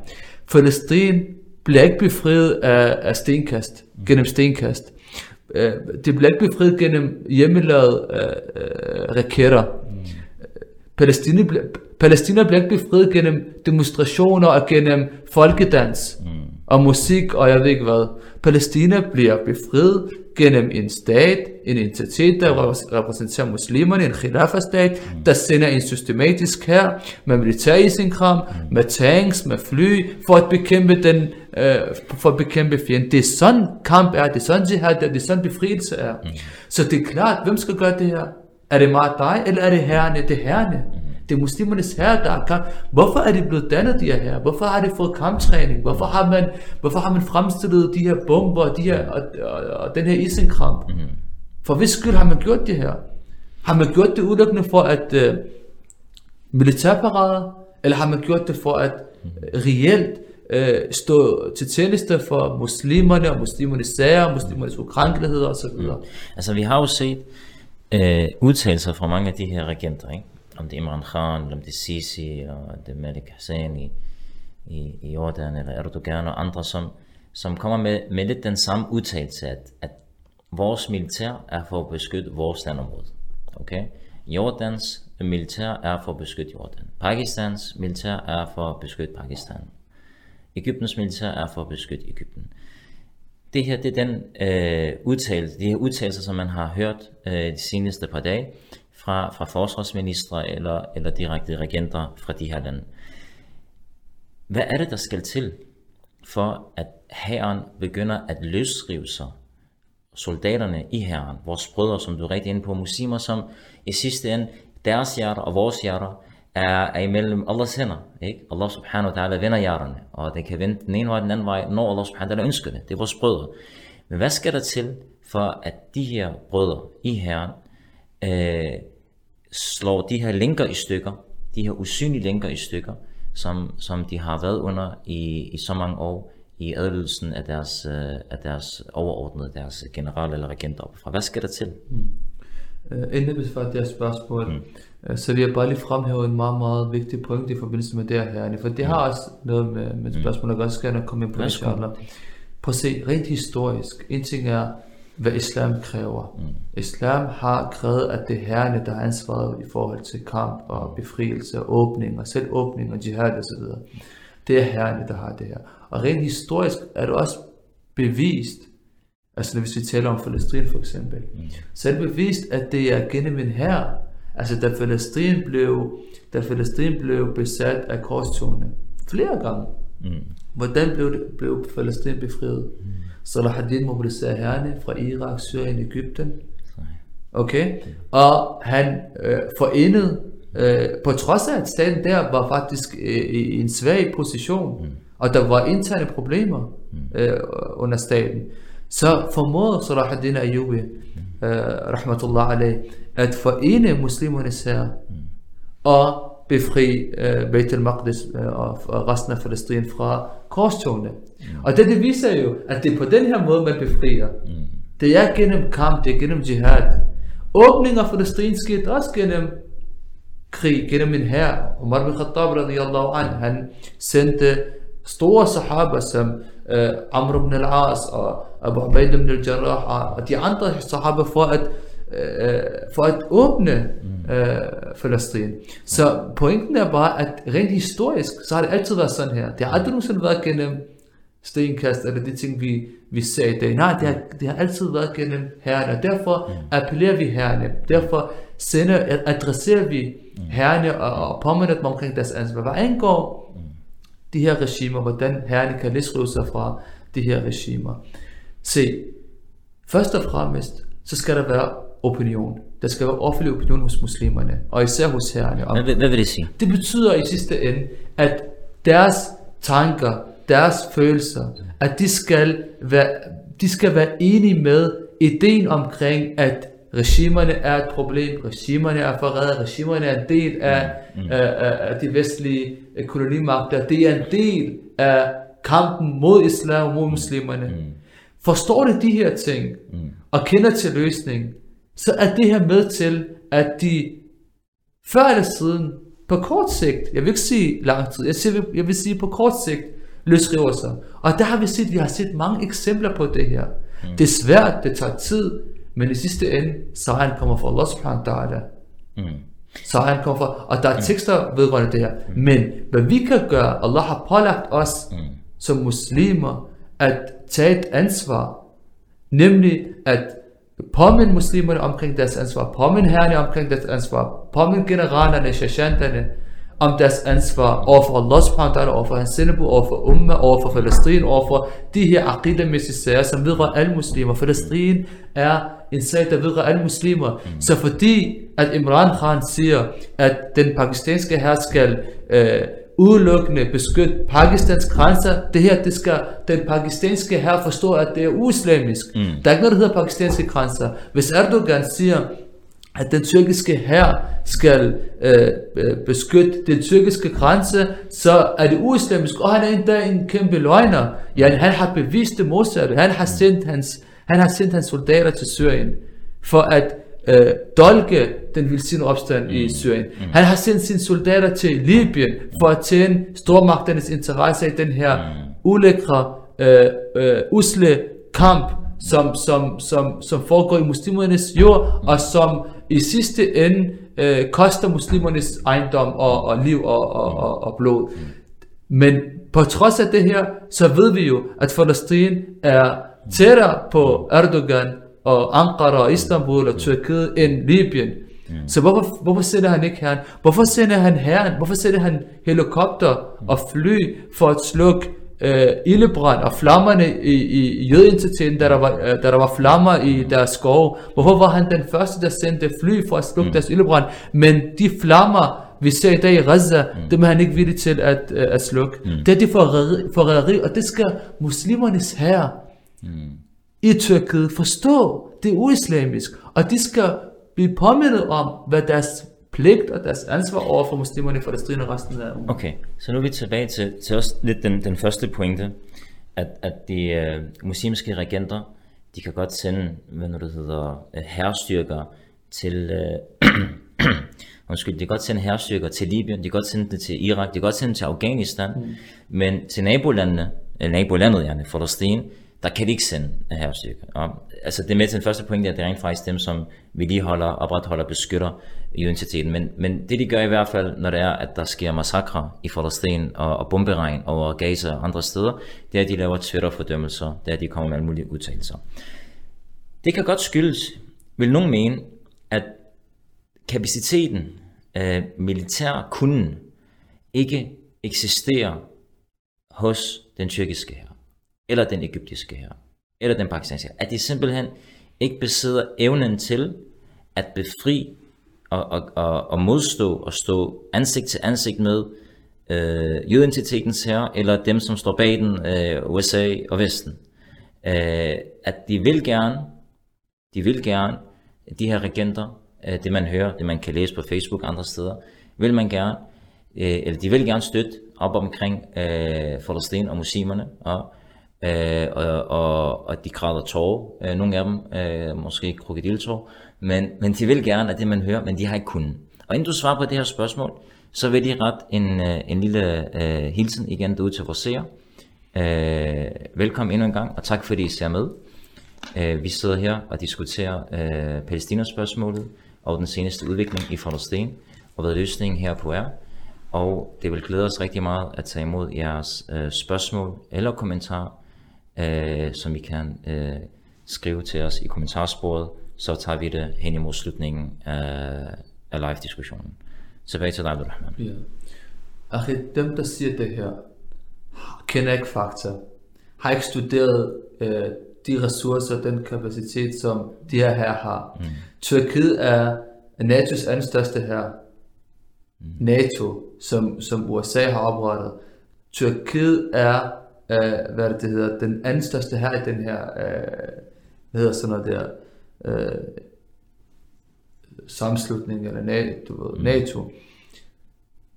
Palæstina bliver ikke befriet af, af stenkast, gennem stenkast. Øh, det bliver ikke befriet gennem hjemmelavede uh, uh, raketter. Palæstina, Palæstina bliver ikke befriet gennem demonstrationer og gennem folkedans mm. og musik og jeg ved ikke hvad. Palæstina bliver befriet gennem en stat, en entitet, der repræsenterer muslimerne, en khilafa-stat, mm. der sender en systematisk her med militær isenkram, mm. med tanks, med fly, for at bekæmpe den, øh, for at bekæmpe fjenden. Det er sådan kamp er, det er sådan jihad er, det er sådan befrielse er. Mm. Så det er klart, hvem skal gøre det her? Er det meget dig, eller er det herrene? Det er herrene. Det er muslimernes herre, der er kamp. Hvorfor er de blevet dannet, de her her? Hvorfor har de fået kamptræning? Hvorfor har man, hvorfor har man fremstillet de her bomber, de her, og, og, og den her isenkramp? Mm. For hvis skyld har man gjort det her? Har man gjort det udelukkende for at uh, militærparade? Eller har man gjort det for at uh, reelt uh, stå til tjeneste for muslimerne og muslimernes sager, muslimernes ukrænkeligheder osv.? Mm. Altså vi har jo set uh, udtalelser fra mange af de her regenter, ikke? Om إمران خان Imran Khan, eller الملك حسين Malik i, Jordan, eller Erdogan og andre, som, som kommer med, med lidt den samme udtalelse, at, at vores militær er for at beskytte vores landområde. Okay? Jordans militær er for at beskytte Jordan. Pakistans militær er for at beskytte Pakistan. Ægyptens militær er for at beskytte Ægypten. Det her det er den øh, udtalelse, de her udtalelser, som man har hørt øh, de seneste par dage, fra, fra forsvarsministre eller, eller direkte regenter fra de her lande. Hvad er det, der skal til for, at hæren begynder at løsrive sig soldaterne i hæren, vores brødre, som du er rigtig inde på, muslimer, som i sidste ende, deres hjerter og vores hjerter, er, er imellem Allahs hænder. Ikke? Allah subhanahu wa ta'ala vender hjerterne, og det kan vende den ene vej den anden vej, når Allah subhanahu wa ta'ala ønsker det. Det er vores brødre. Men hvad skal der til, for at de her brødre i herren, øh, slår de her linker i stykker, de her usynlige linker i stykker, som, som de har været under i, i så mange år i adlydelsen af deres, uh, af deres overordnede, deres general eller regenter oppefra. Hvad skal der til? Mm. Uh, inden vi svarer det her spørgsmål, mm. uh, så vil jeg bare lige fremhæve en meget, meget vigtig point i forbindelse med det her, for det mm. har også noget med, med mm. spørgsmål, jeg også gerne komme ind på. Prøv at se, rent historisk, en ting er, hvad islam kræver. Mm. Islam har krævet, at det er herrene, der har ansvaret i forhold til kamp og befrielse og åbning og selv åbning og jihad osv. Det er herrene, der har det her. Og rent historisk er det også bevist, altså hvis vi taler om Palæstina for eksempel, mm. så er det bevist, at det er gennem en herre, altså da Palæstina blev, da Palæstina blev besat af korstogene flere gange, mm. hvordan blev, det, blev Palæstina befriet? Mm. Salahuddin mobiliserede herrene fra Irak, Syrien, Ægypten. Okay? Og han øh, forenede, øh, på trods af at staten der var faktisk øh, i en svag position, mm. og der var interne problemer mm. øh, under staten, så formåede Salahuddin Ayyubi, mm. øh, rahmatullah alayh, at forene muslimernes her, mm. og befri uh, Beit al-Maqdis uh, og resten af Palæstina fra korstogene. Mm. Og det, det viser jo, at det er på den her måde, man befrier. Mm. Det er gennem kamp, det er gennem jihad. Åbningen af Palæstina skete også gennem krig, gennem en her. Umar bin Khattab radiyallahu an, han sendte store sahaba som uh, Amr ibn al-As og Abu Ubaid ibn al-Jarrah og de andre sahaba for at øh, for at åbne øh, Palæstina. Så pointen er bare, at rent historisk, så har det altid været sådan her. Det har aldrig nogensinde været gennem stenkast, eller de ting, vi, vi ser i dag. Nej, det har, det har altid været gennem herrene, og derfor appellerer vi herrene. Derfor sender, adresserer vi herrene og, og påminder dem omkring deres ansvar. Hvad angår de her regimer, hvordan herrene kan løsrive sig fra de her regimer. Se, først og fremmest, så skal der være opinion. Der skal være offentlig opinion hos muslimerne, og især hos herrerne. Hvad, hvad vil det sige? Det betyder i sidste ende, at deres tanker, deres følelser, at de skal være, de skal være enige med ideen omkring, at regimerne er et problem, regimerne er forrædet, regimerne er en del af, mm. mm. af, af, af de vestlige kolonimagter, det er en del af kampen mod islam og mod muslimerne. Mm. Forstår de de her ting, mm. og kender til løsningen, så er det her med til, at de før eller siden, på kort sigt, jeg vil ikke sige lang tid, jeg, siger, jeg vil sige på kort sigt, løsriver sig. Og der har vi set, vi har set mange eksempler på det her. Mm. Det er svært, det tager tid, men i sidste ende, sejren kommer fra Allah subhanahu wa ta'ala. Mm. Så han kommer fra, og der er tekster vedrørende det her. Men hvad vi kan gøre, Allah har pålagt os som muslimer, at tage et ansvar, nemlig at påminde muslimerne omkring deres ansvar, påminde herrene omkring deres ansvar, påminde generalerne, shashanterne, om deres ansvar overfor Allah subhanahu wa ta'ala, overfor hans sendebu, overfor Umma, overfor Palæstin, overfor de her aqidamæssige sager, som vedrører alle muslimer. Palæstin er en sag, der vedrører alle muslimer. Så fordi at Imran Khan siger, at den pakistanske her skal øh, udelukkende beskytte Pakistans grænser. Det her, det skal den pakistanske her forstå, at det er uislamisk. Mm. Der er ikke noget, der hedder pakistanske grænser. Hvis Erdogan siger, at den tyrkiske her skal øh, øh, beskytte den tyrkiske grænse, så er det uislamisk, og han er endda en kæmpe løgner. Ja, han har bevist det modsatte. Han har sendt hans, han har sendt hans soldater til Syrien, for at øh, dolke den vildsinde opstand mm. i Syrien. Mm. Han har sendt sine soldater til Libyen, for at tjene stormagternes interesse i den her mm. ulækre, øh, øh, usle kamp, som, som, som, som foregår i muslimernes jord, og som i sidste ende øh, koster muslimernes ejendom og, og liv og, og, og, og blod. Men på trods af det her, så ved vi jo, at Palæstina er tættere på Erdogan og Ankara og Istanbul og Tyrkiet end Libyen. Så hvorfor, hvorfor sender han ikke herren? Hvorfor sender han herren? Hvorfor sender han helikopter og fly for at slukke øh, ildebrand og flammerne i, i jødentiteten, da der, var, øh, da der var flammer i deres skove. Hvorfor var han den første, der sendte fly for at slukke mm. deres ildebrand? Men de flammer, vi ser i dag i Gaza, mm. dem er han ikke villig til at, øh, at slukke. Mm. Det er det forræderi, og det skal muslimernes herre mm. I Tyrkiet forstå. Det er uislamisk, og de skal blive påmindet om, hvad deres pligt og deres ansvar over for muslimerne i Palæstina og resten af Okay, så nu er vi tilbage til, til også lidt den, den første pointe, at, at de uh, muslimske regenter, de kan godt sende, hvad nu det hedder, uh, herrestyrker til, uh, undskyld, de kan godt sende herrestyrker til Libyen, de kan godt sende det til Irak, de kan godt sende det til Afghanistan, mm. men til nabolandene, uh, nabolandet, yani, Palæstina, der kan de ikke sende herrestyrker. Og, altså det er med til den første pointe, at det er rent faktisk dem, som vi lige holder, opretholder, beskytter identiteten. Men, men det de gør i hvert fald, når det er, at der sker massakre i Palæstina og, og bomberegn over Gaza og andre steder, det er, at de laver Twitter-fordømmelser, det er, at de kommer med alle mulige udtalelser. Det kan godt skyldes, vil nogen mene, at kapaciteten af militær kunden ikke eksisterer hos den tyrkiske her, eller den egyptiske her, eller den pakistanske. At de simpelthen ikke besidder evnen til at befri og, og, og, og modstå og stå ansigt til ansigt med øh, jødentitetens her, eller dem, som står bag den, øh, USA og Vesten. Øh, at de vil gerne, de vil gerne, de her regenter, øh, det man hører, det man kan læse på Facebook og andre steder, vil man gerne, øh, eller de vil gerne støtte op omkring øh, Palæstina og muslimerne, og, øh, og, og, og de græder tårer, øh, nogle af dem, øh, måske krokodiltår, men, men de vil gerne, at det man hører, men de har ikke kunnet. Og inden du svarer på det her spørgsmål, så vil de ret en, øh, en lille øh, hilsen igen derude til vores seere. Øh, velkommen endnu en gang, og tak fordi I ser med. Øh, vi sidder her og diskuterer øh, Palæstina-spørgsmålet og den seneste udvikling i Palæstina, og hvad løsningen her på er. Og det vil glæde os rigtig meget at tage imod jeres øh, spørgsmål eller kommentarer, uh, som I kan uh, skrive til os i kommentarsporet så tager vi det hen imod slutningen af, af live-diskussionen. Tilbage til dig, Abdurrahman. Ja. Akhi, dem der siger det her, kender ikke fakta, har ikke studeret øh, de ressourcer, den kapacitet, som de her her har. Mm. Tyrkiet er NATO's anden største her. Mm. NATO, som, som USA har oprettet. Tyrkiet er, øh, hvad det hedder, den anden største her i den her, øh, hvad hedder sådan noget der, øh, sammenslutning eller NATO, du ved, mm. NATO.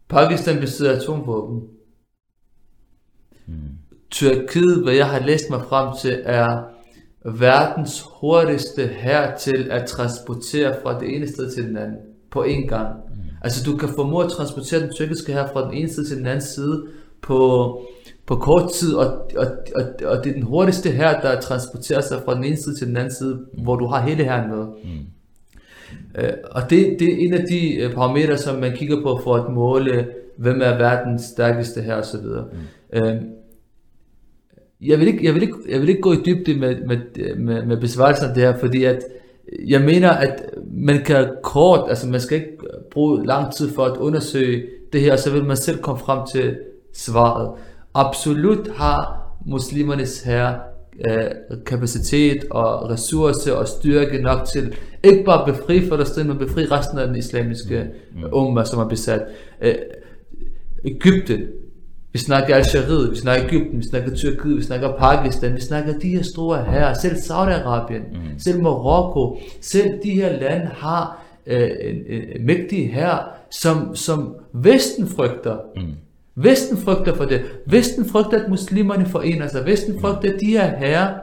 Pakistan besidder atomvåben. Mm. Tyrkiet, hvad jeg har læst mig frem til, er verdens hurtigste her til at transportere fra det ene sted til den anden på én gang. Mm. Altså du kan formå at transportere den tyrkiske her fra den ene side til den anden side på på kort tid, og, og, og, og det er den hurtigste her, der transporterer sig fra den ene side til den anden side, hvor du har hele herren med. Mm. Øh, og det, det er en af de øh, parametre, som man kigger på for at måle, hvem er verdens stærkeste her osv. Mm. Øh, jeg vil, ikke, jeg, vil ikke, jeg vil ikke gå i dybde med, med, med, med besvarelsen af det her, fordi at jeg mener, at man kan kort, altså man skal ikke bruge lang tid for at undersøge det her, så vil man selv komme frem til svaret. Absolut har muslimernes her øh, kapacitet og ressourcer og styrke nok til ikke bare befri Palæstina, men befri resten af den islamiske mm. umma, som er besat. Øh, Ægypten, vi snakker Algeriet, vi snakker Ægypten, vi snakker Tyrkiet, vi snakker Pakistan, vi snakker de her store her, selv Saudi-Arabien, mm. selv Marokko, selv de her lande har øh, en, en mægtig her, som, som Vesten frygter. Mm. Vesten frygter for det. Vesten frygter, at muslimerne forener sig. Vesten frygter, at de her herrer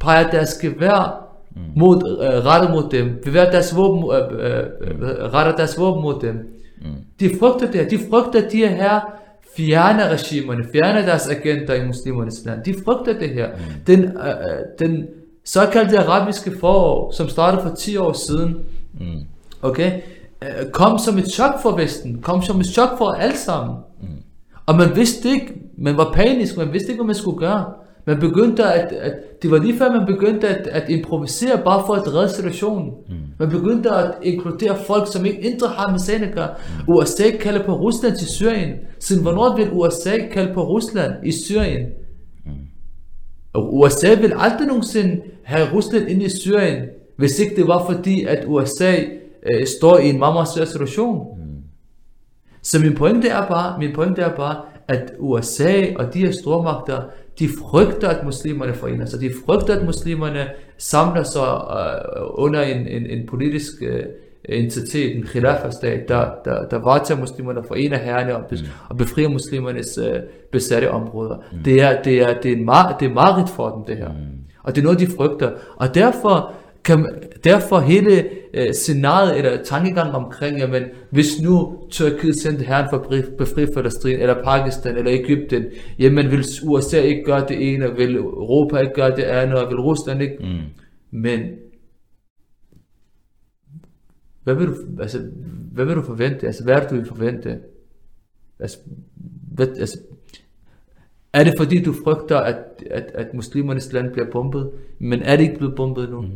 peger deres gevær mod, øh, rettet mod dem. Bevæger deres våben, øh, øh, øh, retter deres våben mod dem. De frygter det. De frygter, at de her herrer fjerner regimerne, fjerner deres agenter i muslimernes land. De frygter det her. Den, øh, øh, den såkaldte arabiske forår, som startede for 10 år siden, okay, øh, kom som et chok for Vesten, kom som et chok for alle sammen. Mm. Og man vidste ikke, man var panisk, man vidste ikke, hvad man skulle gøre. Man begyndte at, at det var lige før man begyndte at, at improvisere bare for at redde situationen. Mm. Man begyndte at inkludere folk, som ikke indre har med sagen at gøre. Mm. USA kalder på Rusland til Syrien. Siden hvornår vil USA kalde på Rusland i Syrien? Mm. Og USA vil aldrig nogensinde have Rusland ind i Syrien, hvis ikke det var fordi, at USA øh, står i en meget, meget svær situation. Mm. Så min pointe er bare, min pointe er bare, at USA og de her stormagter, de frygter, at muslimerne forener sig. De frygter, at muslimerne samler sig uh, under en, en, en politisk uh, entitet, en khilafa-stat, der, der, der varetager muslimerne, forener herrene og, mm. og befrier muslimernes uh, besatte områder. Mm. Det, er, det, er, det, er en mar, det er mareridt for dem, det her. Mm. Og det er noget, de frygter. Og derfor kan, derfor hele øh, scenariet eller tankegang omkring, jamen, hvis nu Tyrkiet sendte herren for at befri Palæstina, eller Pakistan, eller Ægypten, jamen vil USA ikke gøre det ene, vil Europa ikke gøre det andet, og vil Rusland ikke. Mm. Men hvad vil, du, altså, hvad vil du forvente? Altså, hvad er det, du vil forvente? Altså, hvad, altså, er det fordi, du frygter, at, at, at muslimernes land bliver bombet? Men er det ikke blevet bombet nu? Mm.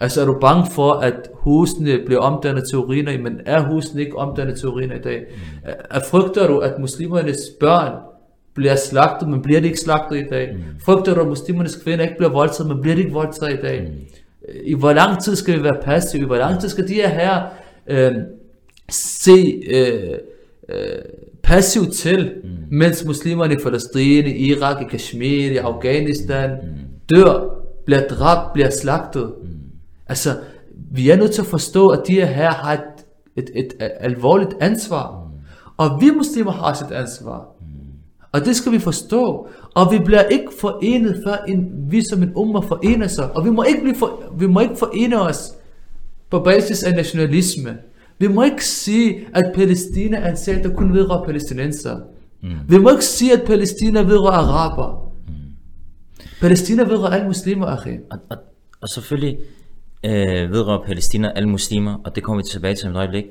Altså er du bange for, at husene bliver omdannet til uriner, men er husene ikke omdannet til uriner i dag? Mm. Er, frygter du, at muslimernes børn bliver slagtet, men bliver de ikke slagtet i dag? Mm. Frygter du, at muslimernes kvinder ikke bliver voldtaget, men bliver de ikke voldtaget i dag? Mm. I hvor lang tid skal vi være passive? I hvor lang tid skal de her her øh, se øh, øh, passivt til, mm. mens muslimerne i Palæstina, i Irak, i Kashmir, i Afghanistan mm. dør, bliver dræbt, bliver slagtet? Altså, vi er nødt til at forstå, at de her har et, et, et, et alvorligt ansvar. Og vi muslimer har også et ansvar. Og det skal vi forstå. Og vi bliver ikke forenet, før en, vi som en umma forener sig. Og vi må ikke, blive for, vi må ikke forene os på basis af nationalisme. Vi må ikke sige, at Palæstina er en sag, der kun vedrører palæstinenser. Mm. Vi må ikke sige, at Palæstina vedrører araber. Mm. Palæstina vedrører alle muslimer, akhi. Og, og, og selvfølgelig, øh, vedrører Palæstina alle muslimer, og det kommer vi tilbage til om et øjeblik.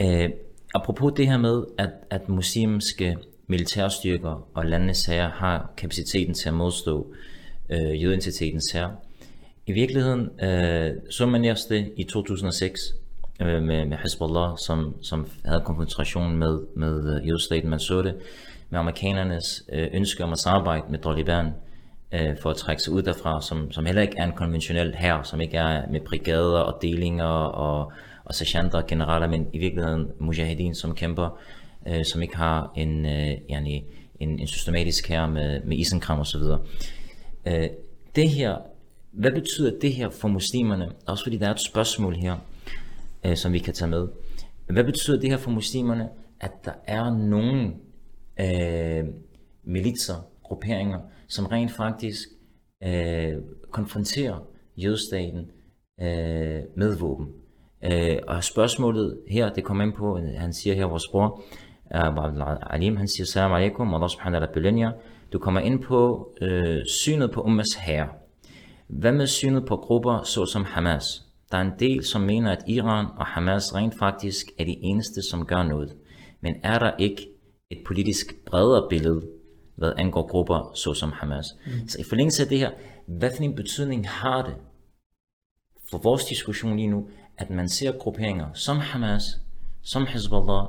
Øh, apropos det her med, at, at muslimske militærstyrker og landenes herrer har kapaciteten til at modstå øh, jødentitetens herre. I virkeligheden øh, så man også det i 2006 øh, med, med Hezbollah, som, som havde konfrontation med, med øh, jødestaten. Man så det med amerikanernes øh, ønske om at samarbejde med Taliban øh, Øh, for at trække sig ud derfra, som, som heller ikke er en konventionel her, som ikke er med brigader og delinger og, og sergeanter og generaler, men i virkeligheden mujahedin, som kæmper, øh, som ikke har en, øh, yani, en, en systematisk her med, med isenkram osv. Øh, det her, hvad betyder det her for muslimerne? Også fordi der er et spørgsmål her, øh, som vi kan tage med. Hvad betyder det her for muslimerne, at der er nogle øh, militser, grupperinger, som rent faktisk øh, konfronterer jødestaten øh, med våben. Øh, og spørgsmålet her, det kommer ind på, øh, han siger her, vores bror, uh, Alim, han siger, salam alaikum, Allah subhanahu wa ta'ala, du kommer ind på øh, synet på ummas herre. Hvad med synet på grupper såsom Hamas, Der er en del, som mener, at Iran og Hamas rent faktisk er de eneste, som gør noget. Men er der ikke et politisk bredere billede, hvad angår grupper såsom Hamas? Mm. Så i forlængelse af det her, hvad for en betydning har det for vores diskussion lige nu, at man ser grupperinger som Hamas, som Hezbollah,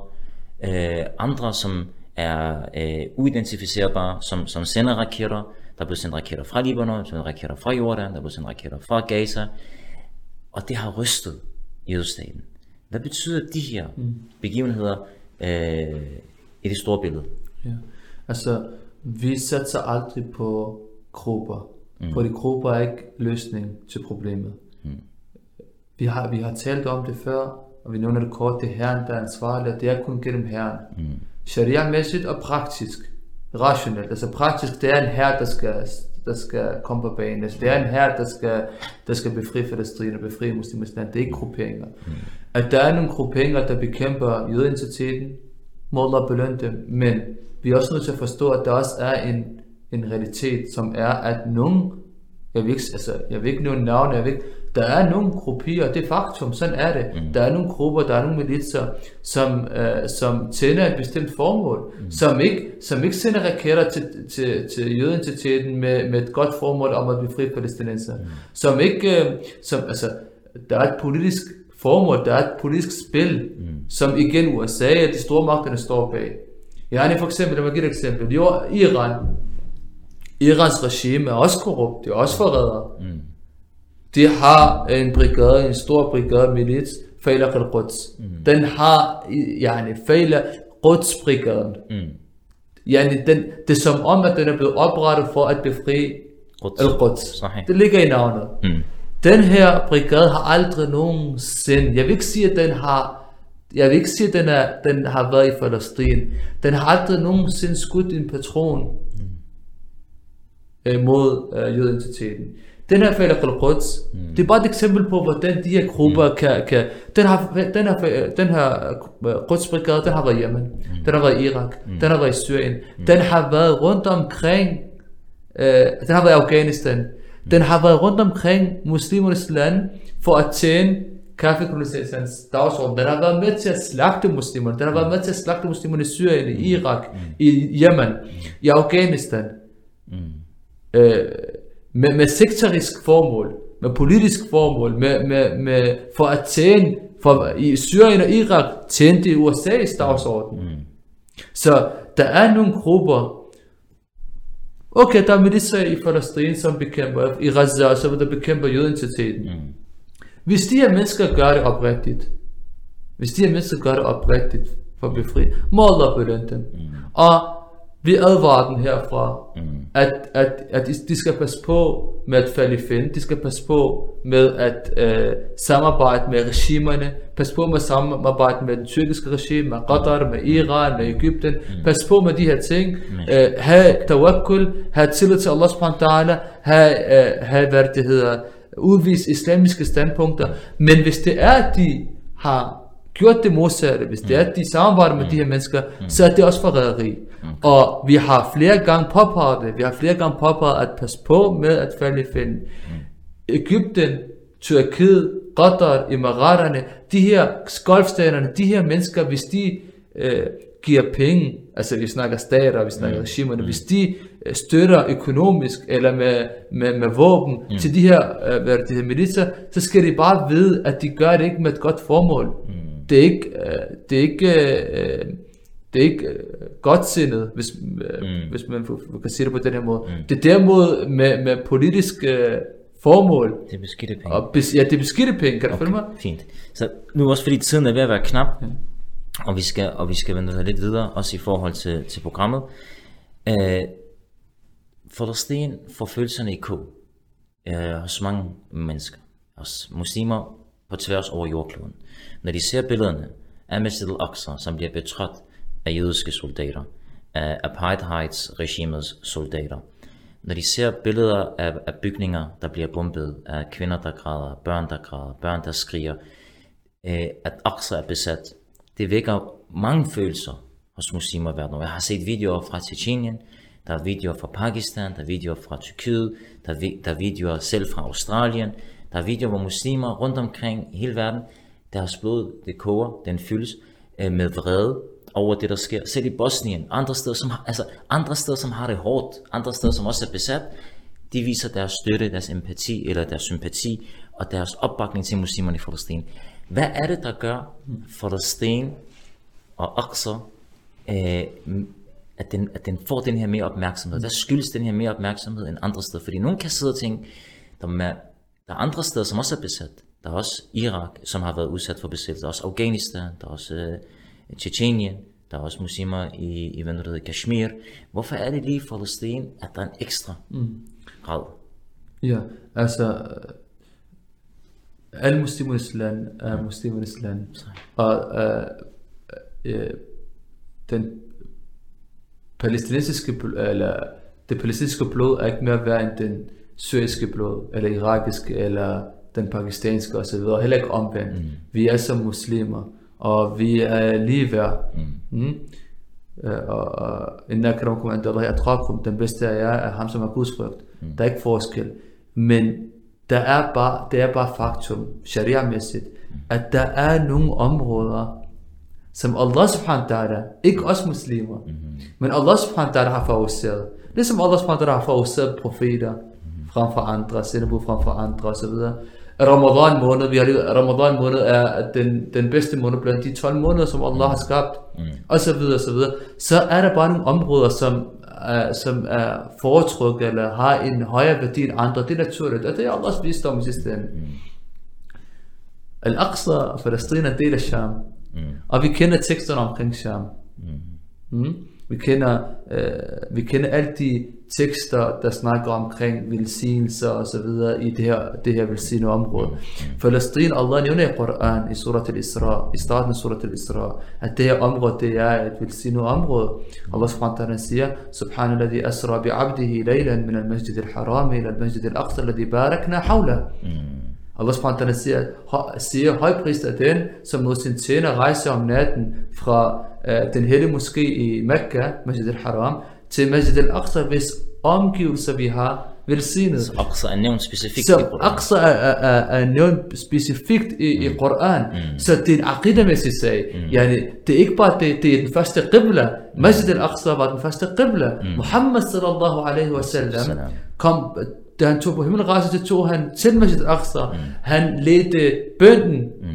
øh, andre som er øh, uidentificerbare, som, som sender raketter, der blev sendt raketter fra Libanon, der blev raketter fra Jordan, der blev sendt raketter fra Gaza, og det har rystet jødestaten. Hvad betyder de her mm. begivenheder øh, i det store billede? Ja. Altså, vi satser aldrig på grupper, mm. fordi grupper er ikke løsning til problemet. Mm. Vi, har, vi har talt om det før, og vi nævner det kort, det er herren, der er ansvarlig, det er kun gennem herren. Mm. Sharia-mæssigt og praktisk, rationelt. Altså praktisk, det er en herre, der skal, der skal komme på banen. Altså, det er en herre, der skal, der skal befri palæstinerne, befri muslimernes land. Det er ikke grupperinger. Mm. At der er nogle grupperinger, der bekæmper jødeidentiteten, må Allah belønne dem. Men vi er også nødt til at forstå, at der også er en, en realitet, som er, at nogle, jeg vil ikke, altså, jeg vil ikke nævne navn, jeg vil ikke, der er nogle grupper, det er faktum, sådan er det. Mm. Der er nogle grupper, der er nogle militser, som, øh, som tænder et bestemt formål, mm. som, ikke, som ikke sender raketter til, til, til jødeidentiteten med, med et godt formål om at blive fri palæstinenser. Mm. Som ikke, øh, som, altså, der er et politisk formål, der er et politisk spil, mm. som igen USA og de store magterne står bag. Jeg har for eksempel, lad mig give et eksempel. Jo, Iran, Irans regime er også korrupt, det er også forrædere. Mm. De har en brigade, en stor brigade milits, Fejla al-Quds. Mm. Den har, yani, Fejla Quds-brigaden. Mm. Yani, den, det er som om, at den er blevet oprettet for at befri al-Quds. Det ligger i navnet. Mm. Den her brigade har aldrig nogensinde, jeg vil ikke sige, at den har, jeg vil ikke sige, at den, er, den har været i Palæstina. Den har aldrig nogensinde skudt en patron mm. øh, mod øh, jødeidentiteten. Den her Falak al-Quds, mm. det er bare et eksempel på, hvordan de her grupper mm. kan, kan den, har, den her, den her øh, Quds-brigade, den har været i Yemen, mm. den har været i Irak, mm. den har været i Syrien, mm. den har været rundt omkring, øh, den har været i Afghanistan. Den har været rundt omkring muslimernes land, for at tjene kaffekoloniseringens dagsorden. Den har været med til at slagte muslimerne. Den har været med til at slagte muslimerne i Syrien, i Irak, mm. i Yemen, i Afghanistan. Mm. Øh, med, med sektorisk formål, med politisk formål, med, med, med, for at tjene, for i Syrien og Irak tjente USA's dagsorden. Mm. Så der er nogle grupper, okay, der er militser i Palæstina, som bekæmper, i Gaza, som der bekæmper jødentiteten. Mm. Hvis de her mennesker gør det oprigtigt, hvis de her mennesker gør det oprigtigt for at befri, må Allah belønne dem. Mm. Og vi advarer den herfra, mm. at, at, at de skal passe på med at falde i fjende, de skal passe på med at øh, samarbejde med regimerne, passe på med at samarbejde med den tyrkiske regime, med Qatar, med Iran, med Ægypten, mm. passe på med de her ting, mm. øh, have tawakkul, have tillid til Allah subhanahu wa ta'ala, have, øh, have hvad det hedder, udvise islamiske standpunkter, men hvis det er, at de har gjort det modsatte, hvis det er, at de samarbejder med de her mennesker, så er det også forræderi. Og vi har flere gange påpeget det, vi har flere gange påpeget at passe på med at falde i fælden. Ægypten, Tyrkiet, Qatar, Emiraterne, de her golfstaterne, de her mennesker, hvis de øh, giver penge, altså vi snakker stater, vi snakker mm. regimerne, hvis de øh, støtter økonomisk eller med, med, med våben mm. til de her, øh, hvad de her militser, så skal de bare vide, at de gør det ikke med et godt formål. Mm det er ikke, øh, det er ikke, øh, det er ikke øh, godt sindet, hvis, mm. hvis man kan sige det på den her måde. Mm. Det er derimod med, med politisk formål. Det er beskidte penge. Og bes, ja, det er beskidte penge, kan okay, du følge mig? Fint. Så nu også fordi tiden er ved at være knap, ja. og vi skal, og vi skal vende lidt videre, også i forhold til, til programmet. Øh, Forståen forfølgelserne i K øh, hos mange mennesker, hos muslimer på tværs over jordkloden. Når de ser billederne af Masjid al-Aqsa, som bliver betrådt af jødiske soldater, af apartheidsregimets soldater, når de ser billeder af, af bygninger, der bliver bombet, af kvinder, der græder, børn, der græder, børn, der skriger, øh, at Aqsa er besat, det vækker mange følelser hos muslimer verden over. Jeg har set videoer fra Tjetjenien, der er videoer fra Pakistan, der er videoer fra Tyrkiet, der er, der er videoer selv fra Australien, Der er videoer, hvor muslimer rundt omkring i hele verden, deres blod, det koger, den fyldes øh, med vrede over det, der sker. Selv i Bosnien, andre steder, som har, altså andre steder, som har det hårdt, andre steder, som også er besat, de viser deres støtte, deres empati eller deres sympati og deres opbakning til muslimerne i Palæstina. Hvad er det, der gør Palæstina og Aqsa, øh, at, den, at den får den her mere opmærksomhed? Hvad skyldes den her mere opmærksomhed end andre steder? Fordi nogen kan sidde og tænke, der er, der er andre steder, som også er besat. Der er også Irak, som har været udsat for besættelse. Der er også Afghanistan, der er også øh, Tjetjenien, der er også muslimer i, i hvad hedder, Kashmir. Hvorfor er det lige i Palæstina, at der er en ekstra mm. grad? Ja, altså alle muslimernes land er muslimernes land. Og uh, uh, den palæstinensiske eller det palæstinensiske blod er ikke mere værd end den syriske blod, eller irakiske, eller den pakistanske osv. Heller ikke omvendt. Mm. Vi er som muslimer, og vi er lige værd. Mm. Mm? Og inna akramakum inda Allahi atqakum, den bedste af jer er ham, som er Guds frygt. Mm. Der er ikke forskel. Men der er bare, det er bare faktum, sharia-mæssigt, at der er nogle områder, som Allah subhanahu wa ta'ala, ikke os muslimer, mm-hmm. men Allah subhanahu wa ta'ala har favoriseret. Ligesom Allah subhanahu wa ta'ala har favoriseret profeter frem for andre, sendebud frem for andre osv. Ramadan måned, vi har Ramadan måned er den, den bedste måned blandt de 12 måneder, som Allah har skabt, mm. og så videre, og så videre. Så er der bare nogle områder, som uh, som er foretrukket eller har en højere værdi end andre. Det er naturligt, og det er Allahs visdom i sidste ende. Mm. Al-Aqsa og Palæstina er en del af Sham. Mm. Og vi kender teksterne omkring Sham. Mm. Mm. Vi kender, øh, vi kender alle de tekster, der snakker omkring velsignelser og så videre i det her, det her velsignede område. Palæstina, Allah nævner i Koran, i surat al-Isra, i starten af surat al-Isra, at det her område, det er et velsignet område. Allah subhanahu wa siger, Subhanalladhi asra bi abdihi laylan min al-masjid al-haram ila al-masjid al-aqsa alladhi barakna hawla. Mm. Allah subhanahu siger, siger højprist af den, som mod sin tjener rejser om natten fra uh, den hellige moské i Mekka, Masjid al-Haram, til Masjid al-Aqsa, hvis omgivelser vi har velsignet. Så Aqsa er nævnt specifikt så i Koran. Aqsa er, er, er nævnt specifikt i, mm. i Koran. Mm. Så det er en aqidamæssig sag. Mm. Yani, det er ikke bare, det, det er den første qibla. Masjid al-Aqsa var den første qibla. Mm. Muhammad sallallahu alaihi wa sallam kom, da han tog på himmelrejse, så tog han til Masjid al-Aqsa. Mm. Han ledte bønden mm.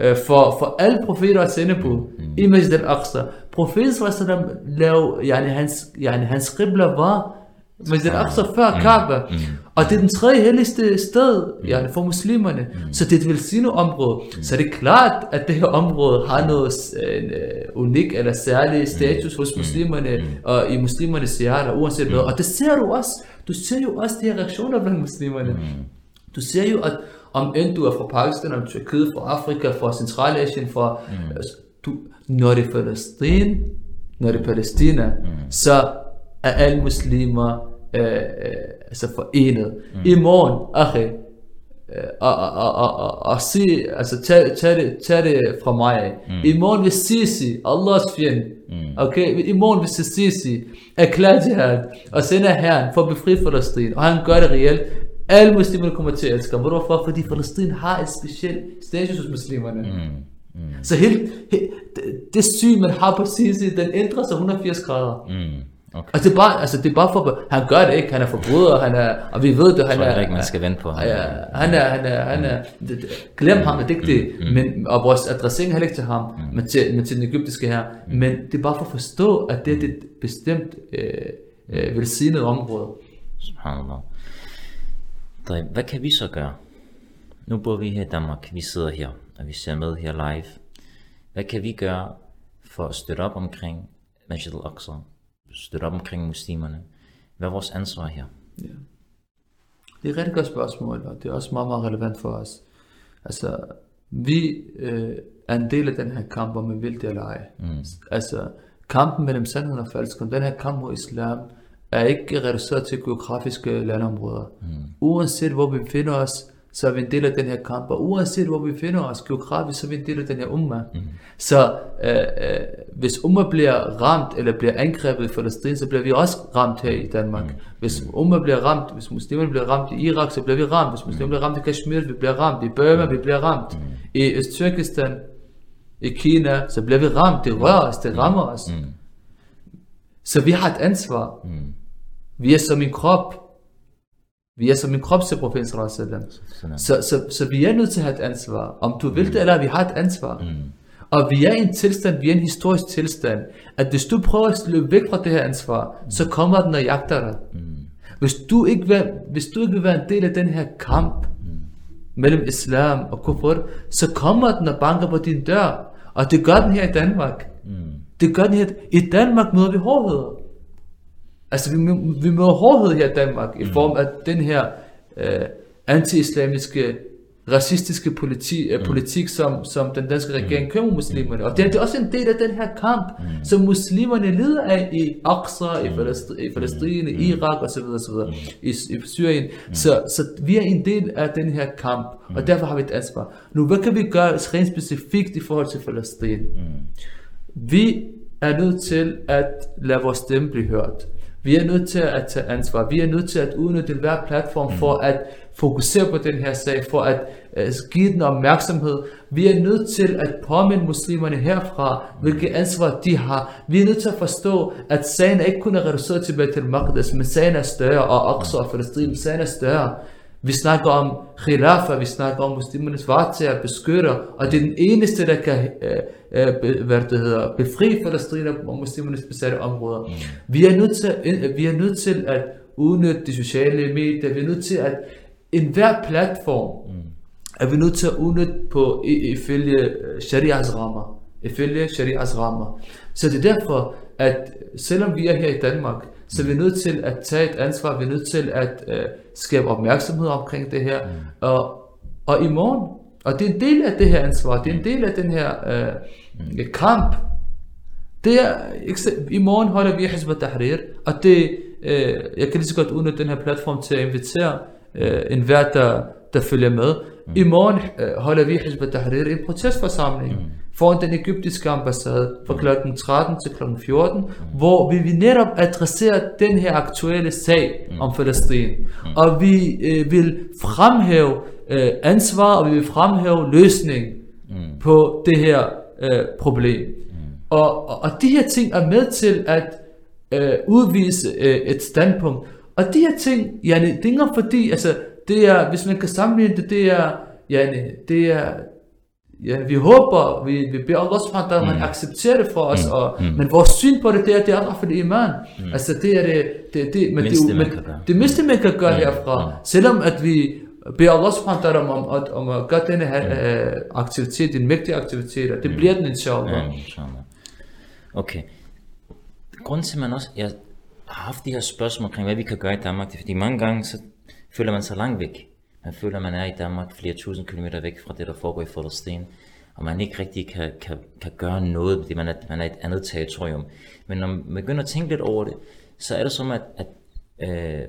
øh, for, for alle profeter og sendebud mm. i Masjid al-Aqsa. Profeten sallallahu lavede, yani hans, yani hans qibla var Masjid al-Aqsa før mm. Kaaba. Mm. Og det er den tredje helligste sted mm. yani, for muslimerne. Mm. Så det er et velsignet område. Mm. Så det er klart, at det her område har noget uh, unik eller særlig status hos muslimerne mm. og i muslimernes hjerter, uanset hvad. Og det ser du også. Du ser jo også de her reaktioner blandt muslimerne. Mm. Du ser jo, at om end du er fra Pakistan, om Tyrkiet, fra Afrika, fra Centralasien, fra, mm. du, når det er Palæstina, når det er Palæstina, mm. så er alle muslimer øh, øh, altså forenet. Mm. I morgen, okay, øh, og, og, og, og, og, og sig, altså tag, tag, det, tag det fra mig. Mm. I morgen vil Sisi, Allahs fjend, mm. okay, i morgen vil Sisi erklære jihad og sende herren for at befri Palæstina, og han gør det reelt. Alle muslimer kommer til at elske ham. Hvorfor? Fordi Palæstina har et specielt status hos muslimerne. Mm. Mm. Så helt, helt det, det syn, man har på Sisi, den ændrer sig 180 grader. Mm. Okay. Altså, det er bare, altså det er bare for, han gør det ikke, han er forbryder, han er, og vi ved det, han er, er, ikke, man skal vente på ham. Ja, han er, han er, han er, mm. glem ham, det er ikke det, mm. men, og vores adressering er heller ikke til ham, mm. men, til, men til den egyptiske her, mm. men det er bare for at forstå, at det er et bestemt øh, øh, velsignet område. Subhanallah. Hvad kan vi så gøre? Nu bor vi her i Danmark, vi sidder her, og vi ser med her live. Hvad kan vi gøre for at støtte op omkring Masjid al-Aqsa? Støtte op omkring muslimerne. Hvad er vores ansvar her? Ja. Det er et rigtig godt spørgsmål, og det er også meget, meget relevant for os. Altså, vi øh, er en del af den her kamp, om vi vil det eller ej. Mm. Altså, kampen mellem sandheden og falsken, den her kamp mod islam, er ikke reduceret til geografiske landområder. Mm. Uanset hvor vi befinder os, så er vi en del af den her kamp, og uanset hvor vi finder os geografisk, så er vi en del af den her umma. Mm. Så øh, øh, hvis umma bliver ramt, eller bliver angrebet i Palæstina, så bliver vi også ramt her i Danmark. Mm. Hvis umma bliver ramt, hvis muslimerne bliver ramt i Irak, så bliver vi ramt. Hvis muslimerne bliver ramt i Kashmir, vi bliver ramt. I Burma, vi bliver ramt. Mm. I Øst-Tyrkistan, i Kina, så bliver vi ramt. Det rører os, det rammer os. Mm. Så vi har et ansvar. Mm. Vi er som en krop. Vi er som en krop, siger profeten sallallahu så, så, så vi er nødt til at have et ansvar. Om du vil det eller vi har et ansvar. Mm. Og vi er i en tilstand, vi er i en historisk tilstand, at hvis du prøver at løbe væk fra det her ansvar, mm. så kommer den og jagter dig. Mm. Hvis, du ikke vil, hvis du ikke vil være en del af den her kamp mm. mellem islam og kufr, så kommer den og banker på din dør. Og det gør den her i Danmark. Mm. Det gør den her. I Danmark møder vi hårdhed. Altså, vi, vi møder hårdhed her i Danmark i mm. form af den her øh, anti-islamiske, racistiske politi, øh, mm. politik, som, som den danske regering kører med muslimerne. Og det er, det er også en del af den her kamp, mm. som muslimerne lider af i Aqsa, i, Palæstina, i Palæstina, i Irak osv. osv. I, i Syrien. Så, så vi er en del af den her kamp, og derfor har vi et ansvar. Nu, hvad kan vi gøre rent specifikt i forhold til Palæstina? Vi er nødt til at lade vores stemme blive hørt. Vi er nødt til at tage ansvar. Vi er nødt til at udnytte hver platform mm. for at fokusere på den her sag, for at uh, give den opmærksomhed. Vi er nødt til at påminde muslimerne herfra, hvilket ansvar de har. Vi er nødt til at forstå, at sagen er ikke kun er reduceret til Beit al-Maqdis, men sagen er større, og Aqsa og Palæstina, sagen er større. Vi snakker om khilafa, vi snakker om muslimernes vare til at beskytte, og det er den eneste, der kan øh, øh, hvad det hedder, befri Palæstina og muslimernes besatte områder. Mm. Vi, er nødt til, øh, vi er nødt til at udnytte de sociale medier, vi er nødt til at enhver platform, mm. er vi nødt til at udnytte på ifølge øh, sharias rammer. Ifølge sharias rammer. Så det er derfor, at selvom vi er her i Danmark, så vi er nødt til at tage et ansvar, vi er nødt til at øh, skabe opmærksomhed omkring det her. Mm. Og, og i morgen, og det er en del af det her ansvar, det er en del af den her øh, mm. kamp. Det er, I morgen holder vi Hizb Tahrir, og det, øh, jeg kan lige så godt udnytte den her platform til at invitere øh, enhver, der, der følger med. Mm. I morgen øh, holder vi Hizb Tahrir en protestforsamling. Mm foran den egyptiske ambassade fra kl. 13 til kl. 14, mm. hvor vi vil netop adressere den her aktuelle sag mm. om Palæstina. Mm. Og vi øh, vil fremhæve øh, ansvar, og vi vil fremhæve løsning mm. på det her øh, problem. Mm. Og, og, og de her ting er med til at øh, udvise øh, et standpunkt. Og de her ting, ja, det er ikke fordi, altså, det er, hvis man kan sammenligne det, det er, ja, det er, ja, vi håber, vi, vi beder Allah subhanahu wa ta'ala, mm. accepterer det for os, mm. og, mm. men vores syn på det, det er, det er for det iman. Mm. Altså det er det, det, det, men det, men, det mindste man kan gøre mm. herfra, mm. selvom at vi beder Allah subhanahu wa ta'ala om, om, om at gøre denne her mm. uh, aktivitet, en mægtig aktivitet, og det mm. bliver den inshallah. Mm, inshallah. Okay. Grunden til, at man også, jeg har haft de her spørgsmål omkring, hvad vi kan gøre i Danmark, det er fordi mange gange, så føler man sig langt væk. Man føler, at man er i Danmark flere tusind kilometer væk fra det, der foregår i Palæstina, og man ikke rigtig kan, kan, kan gøre noget, fordi man er, man er et andet territorium. Men når man begynder at tænke lidt over det, så er det som, at, at øh,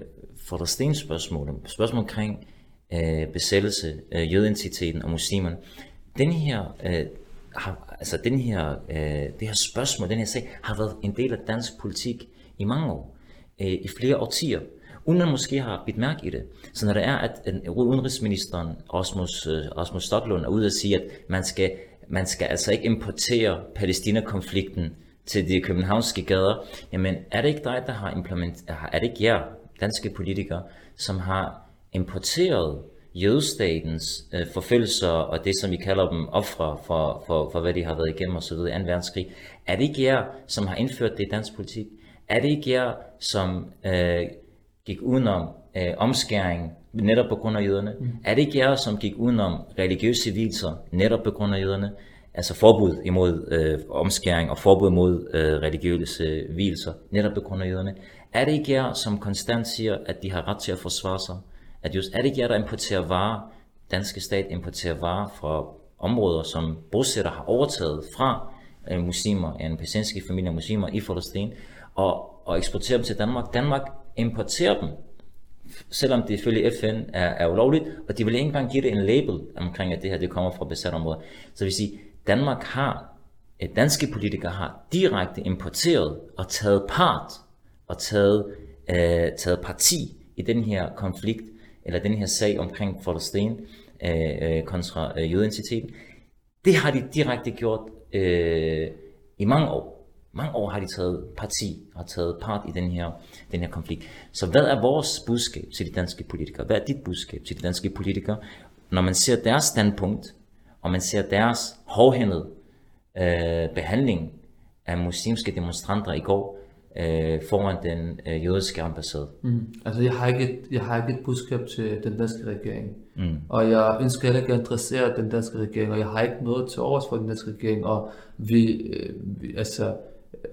Palæstins spørgsmål, spørgsmål omkring øh, besættelse, øh, jødentiteten og muslimerne, den her, øh, har, altså den her, øh, det her spørgsmål, den her sag, har været en del af dansk politik i mange år, øh, i flere årtier uden man måske har bidt mærke i det. Så når det er, at udenrigsministeren Rasmus, Osmos Rasmus Stocklund er ude at sige, at man skal, man skal altså ikke importere Palæstina-konflikten til de københavnske gader, jamen er det ikke dig, der har implementeret, er det ikke jer, danske politikere, som har importeret jødestatens øh, forfølgelser og det, som vi kalder dem ofre for, for, for, hvad de har været igennem osv. i 2. verdenskrig. Er det ikke jer, som har indført det i dansk politik? Er det ikke jer, som øh, gik udenom øh, omskæring netop på grund af jøderne? Mm. Er det ikke jer, som gik udenom religiøse hvilser netop på grund af jøderne? Altså forbud imod øh, omskæring og forbud mod øh, religiøse hvilser netop på grund af jøderne? Er det ikke jer, som konstant siger, at de har ret til at forsvare sig? At just, er det ikke jer, der importerer varer, danske stat importerer varer fra områder, som bosætter har overtaget fra øh, muslimer, en palæstinensiske familie muslimer i Palæstina, og, og eksporterer dem til Danmark? Danmark importere dem selvom det ifølge FN er, er ulovligt, og de vil ikke engang give det en label omkring, at det her det kommer fra besat områder. Så vil sige, Danmark har, at danske politikere har direkte importeret og taget part og taget, øh, taget parti i den her konflikt, eller den her sag omkring Palæstina øh, eh, øh, kontra øh, jødeidentiteten. Det har de direkte gjort øh, i mange år. Mange år har de taget parti og taget part i den her, den her konflikt. Så hvad er vores budskab til de danske politikere? Hvad er dit budskab til de danske politikere, når man ser deres standpunkt, og man ser deres hårdhændede øh, behandling af muslimske demonstranter i går øh, foran den øh, jødiske ambassade? Mm. Altså, jeg har, ikke et, jeg har ikke et budskab til den danske regering. Mm. Og jeg ønsker heller ikke at interessere den danske regering, og jeg har ikke noget til overs for den danske regering. Og vi, øh, vi altså,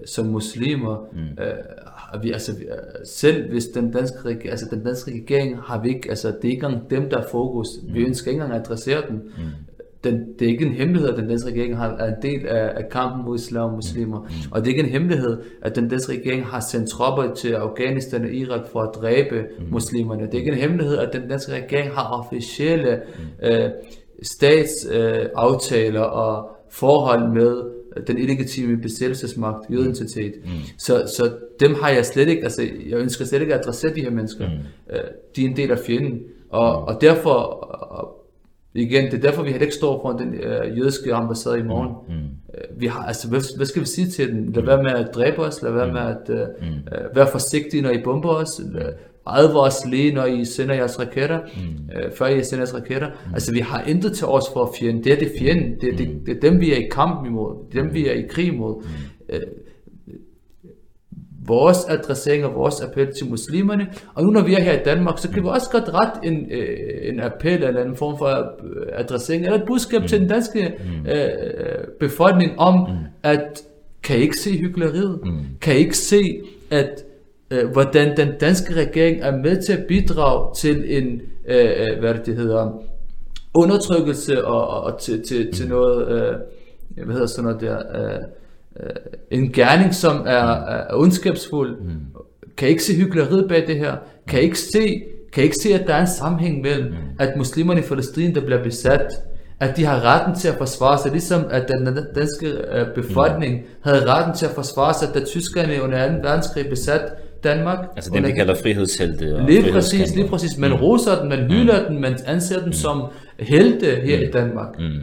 som muslimer, mm. øh, vi, altså, vi, selv hvis den danske, regering, altså, den danske regering har vi ikke, altså det er ikke engang dem, der er fokus. Mm. Vi ønsker ikke engang at adressere den. Mm. den. Det er ikke en hemmelighed, at den danske regering har, er en del af, af kampen mod islam og muslimer. Mm. Og det er ikke en hemmelighed, at den danske regering har sendt tropper til Afghanistan og Irak for at dræbe mm. muslimerne. Det er ikke en hemmelighed, at den danske regering har officielle mm. øh, statsaftaler øh, og forhold med den illegitime besættelsesmagt, jødeidentitet. Mm. Så, så dem har jeg slet ikke, altså jeg ønsker slet ikke at adressere de her mennesker. Mm. Øh, de er en del af fjenden. Og, mm. og derfor, og igen, det er derfor, vi heller ikke står foran den øh, jødiske ambassade i morgen. Mm. Mm. Vi har, altså, hvad, hvad skal vi sige til dem? Lad være med at dræbe os, lad være mm. med at øh, mm. øh, være forsigtige, når I bomber os. Advare os lige, når I sender jeres raketter, mm. øh, før I sender jeres raketter. Mm. Altså, vi har intet til os for fjenden. Det er det fjenden. Det, det, det, det er dem, vi er i kamp imod. Det er dem, vi er i krig imod. Mm. Øh, vores adressering og vores appel til muslimerne. Og nu når vi er her i Danmark, så kan vi også godt rette en, øh, en appel eller en form for øh, adressering eller et budskab mm. til den danske mm. øh, befolkning om, mm. at kan I ikke se hyggeleriet? Mm. Kan I ikke se, at øh, hvordan den danske regering er med til at bidrage til en, øh, øh hvad det hedder, undertrykkelse og, og til, til, til noget, øh, hvad hedder sådan noget der, øh, øh, en gerning, som er, er ondskabsfuld. Mm. Kan ikke se hyggeleriet bag det her? Kan ikke se, kan ikke se, at der er en sammenhæng mellem, mm. at muslimerne i Palæstina, der bliver besat, at de har retten til at forsvare sig, ligesom at den danske øh, befolkning mm. havde retten til at forsvare sig, da tyskerne under 2. verdenskrig besat Danmark. Altså dem, vi kalder frihedshelte. Og lige præcis, lige præcis. Man mm. roser den, man hylder mm. den, man anser den mm. som helte her mm. i Danmark. Mm.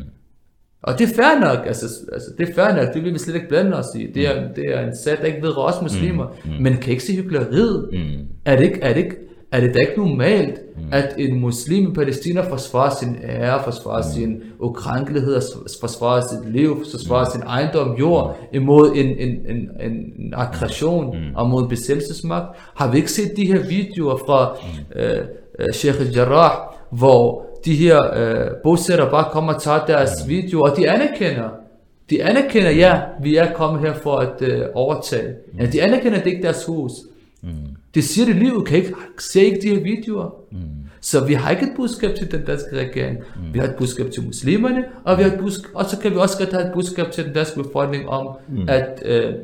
Og det er fair nok, altså, altså det er fair nok, det vil vi slet ikke blande os i. Det er, mm. det er en sag, der ikke vedrører os muslimer. Mm. Mm. Men kan ikke se hyggeleriet? Mm. Er, det ikke, er, det ikke, er det da ikke normalt, mm. at en muslim i Palæstina forsvarer sin ære, forsvarer mm. sin ukrænkelighed, forsvarer sit liv, forsvarer mm. sin ejendom, jord, imod en, en, en, en aggression mm. og mod en besættelsesmagt? Har vi ikke set de her videoer fra mm. øh, uh, Sheikh Jarrah, hvor de her øh, bosætter bare kommer og tager deres mm. video, og de anerkender, de anerkender, ja, vi er kommet her for at øh, overtage. Mm. Ja, de anerkender, det er ikke deres hus. Mm. Det siger det livet, kan ikke, se ikke de her videoer. Mm. Så vi har ikke et budskab til den danske regering. Mm. Vi har et budskab til muslimerne, og, vi har et budskab, og så kan vi også godt have et budskab til den danske befolkning om, mm. at øh,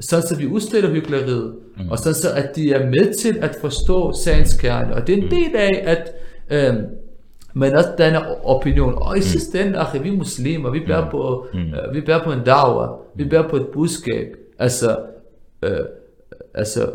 sådan så vi udstiller hyggeleriet, mm. og sådan så at de er med til at forstå sagens kerne. Og det er en mm. del af, at øh, men også den opinion. Og i sidste ende, vi er muslimer, vi bærer på, mm. uh, vi bærer på en dagwa, vi bærer på et budskab. Altså, uh, altså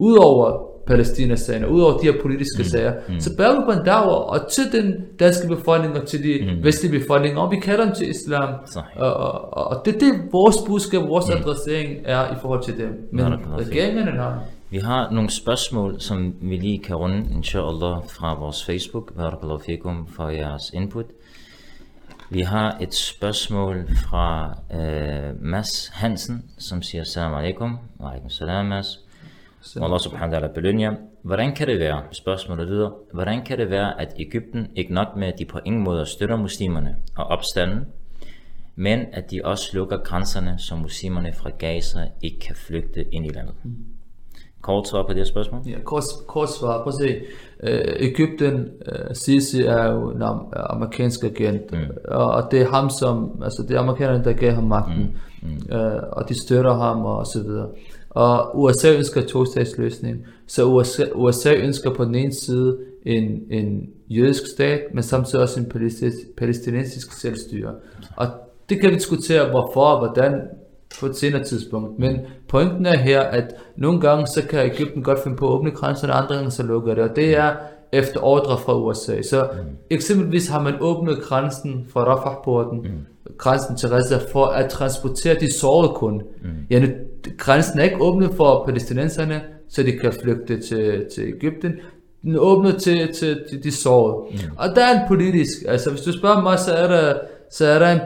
udover Palæstina-sagen, udover de her politiske mm. sager, mm. så bærer vi på en og til den danske befolkning, og til de mm. vestlige befolkning, og vi kalder dem til islam. Og, og, og det er det, vores budskab, vores mm. adressering er i forhold til dem. Men regeringerne har vi har nogle spørgsmål, som vi lige kan runde, inshallah, fra vores Facebook. Barakallahu fikum for jeres input. Vi har et spørgsmål fra uh, Mads Hansen, som siger Salam alaikum. Wa alaikum salam, Mads. Allah subhanahu wa ta'ala. Hvordan kan det være, spørgsmålet lyder, hvordan kan det være, at Ægypten ikke nok med, at de på ingen måde støtter muslimerne og opstanden, men at de også lukker grænserne, så muslimerne fra Gaza ikke kan flygte ind i landet? Mm. Kort svar på det spørgsmål. Ja, kort, kort svar. Prøv at se. Øh, Ægypten, øh, Sisi er jo en am- amerikansk agent, mm. og, og det er ham som, altså det er amerikanerne, der gav ham magten, mm. Mm. Øh, og de støtter ham og så videre. Og USA ønsker to-statsløsning, så USA, USA ønsker på den ene side en, en jødisk stat, men samtidig også en palæstinensisk, palæstinensisk selvstyre. Og det kan vi diskutere, hvorfor og hvordan på et senere tidspunkt. Men pointen er her, at nogle gange så kan Ægypten godt finde på at åbne grænserne, andre gange så lukker det. Og det er efter ordre fra USA. Så eksempelvis har man åbnet grænsen fra Rafah-porten, grænsen til Gaza, for at transportere de sårede kun. Ja, grænsen er ikke åbnet for palæstinenserne, så de kan flygte til, til Ægypten. Den er åbnet til, til, til de sårede. Og der er en politisk, altså hvis du spørger mig, så er der, så er der en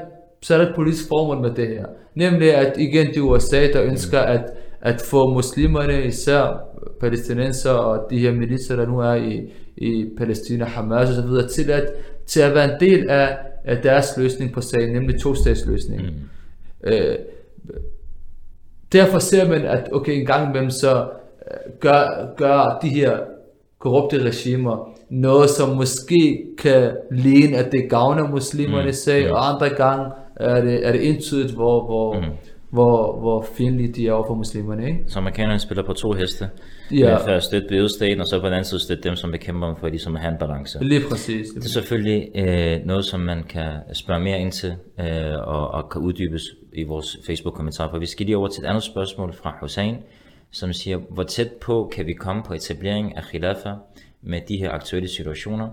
så er der et politisk formål med det her. Nemlig at igen de USA, der ønsker at, at få muslimerne, især palæstinenser og de her militser, der nu er i, i Palæstina, Hamas osv., til at, til at være en del af, af deres løsning på sagen, nemlig to-statsløsningen. Mm. Øh, derfor ser man, at okay, en gang imellem så øh, gør, gør de her korrupte regimer noget, som måske kan ligne, at det gavner muslimernes sag, og andre gange er det, er det entydigt, hvor, hvor, mm. hvor, hvor fjendlige de er over for muslimerne. Ikke? Så amerikanerne spiller på to heste. Ja. For at støtte bødestaten, og så på den anden side støtte dem, som bekæmper dem for ligesom at have en balance. Lige præcis. Det er selvfølgelig øh, noget, som man kan spørge mere ind til, øh, og, og kan uddybes i vores Facebook-kommentar. For vi skal lige over til et andet spørgsmål fra Hussein, som siger, hvor tæt på kan vi komme på etablering af khilafa med de her aktuelle situationer?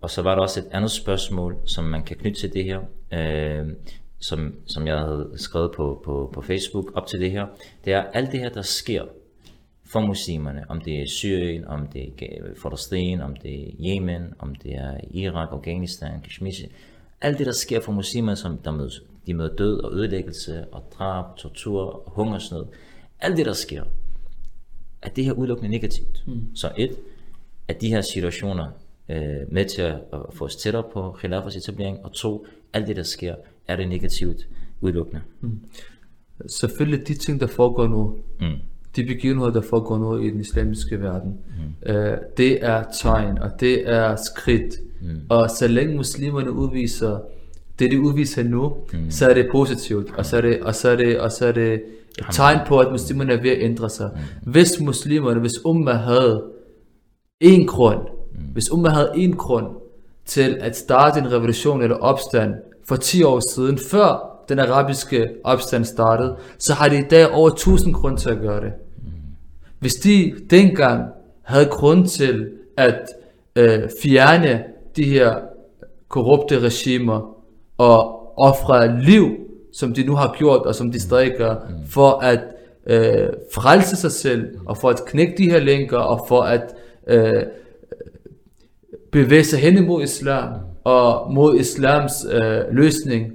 Og så var der også et andet spørgsmål, som man kan knytte til det her, øh, som, som jeg havde skrevet på, på, på Facebook op til det her. Det er alt det her, der sker for muslimerne, om det er Syrien, om det er Forresten, om det er Yemen, om det er Irak, Afghanistan, Kashmir. Alt det, der sker for muslimer, som der mødes de møder død og ødelæggelse og drab, tortur, hungersnød. Alt det, der sker, er det her udelukkende negativt. Mm. Så et, at de her situationer øh, med til at, at få os tættere på Khilafas etablering, og to, alt det, der sker, er det negativt udelukkende. Mm. Selvfølgelig de ting, der foregår nu, Mm. de begivenheder, der foregår nu i den islamiske verden, mm. øh, det er tegn, og det er skridt. Mm. Og så længe muslimerne udviser det, de udviser nu, mm. så er det positivt, og så er det, og så er det, og så er det et tegn på, at muslimerne er ved at ændre sig. Mm. Hvis muslimerne, hvis Umma havde en grund, mm. hvis Umma havde en grund til at starte en revolution eller opstand for 10 år siden, før den arabiske opstand startede, så har de i dag over 1000 grund til at gøre det. Hvis de dengang havde grund til at øh, fjerne de her korrupte regimer og ofre liv, som de nu har gjort, og som de stadig gør, for at øh, frelse sig selv, og for at knække de her lænker, og for at øh, bevæge sig hen imod islam, og mod islams øh, løsning,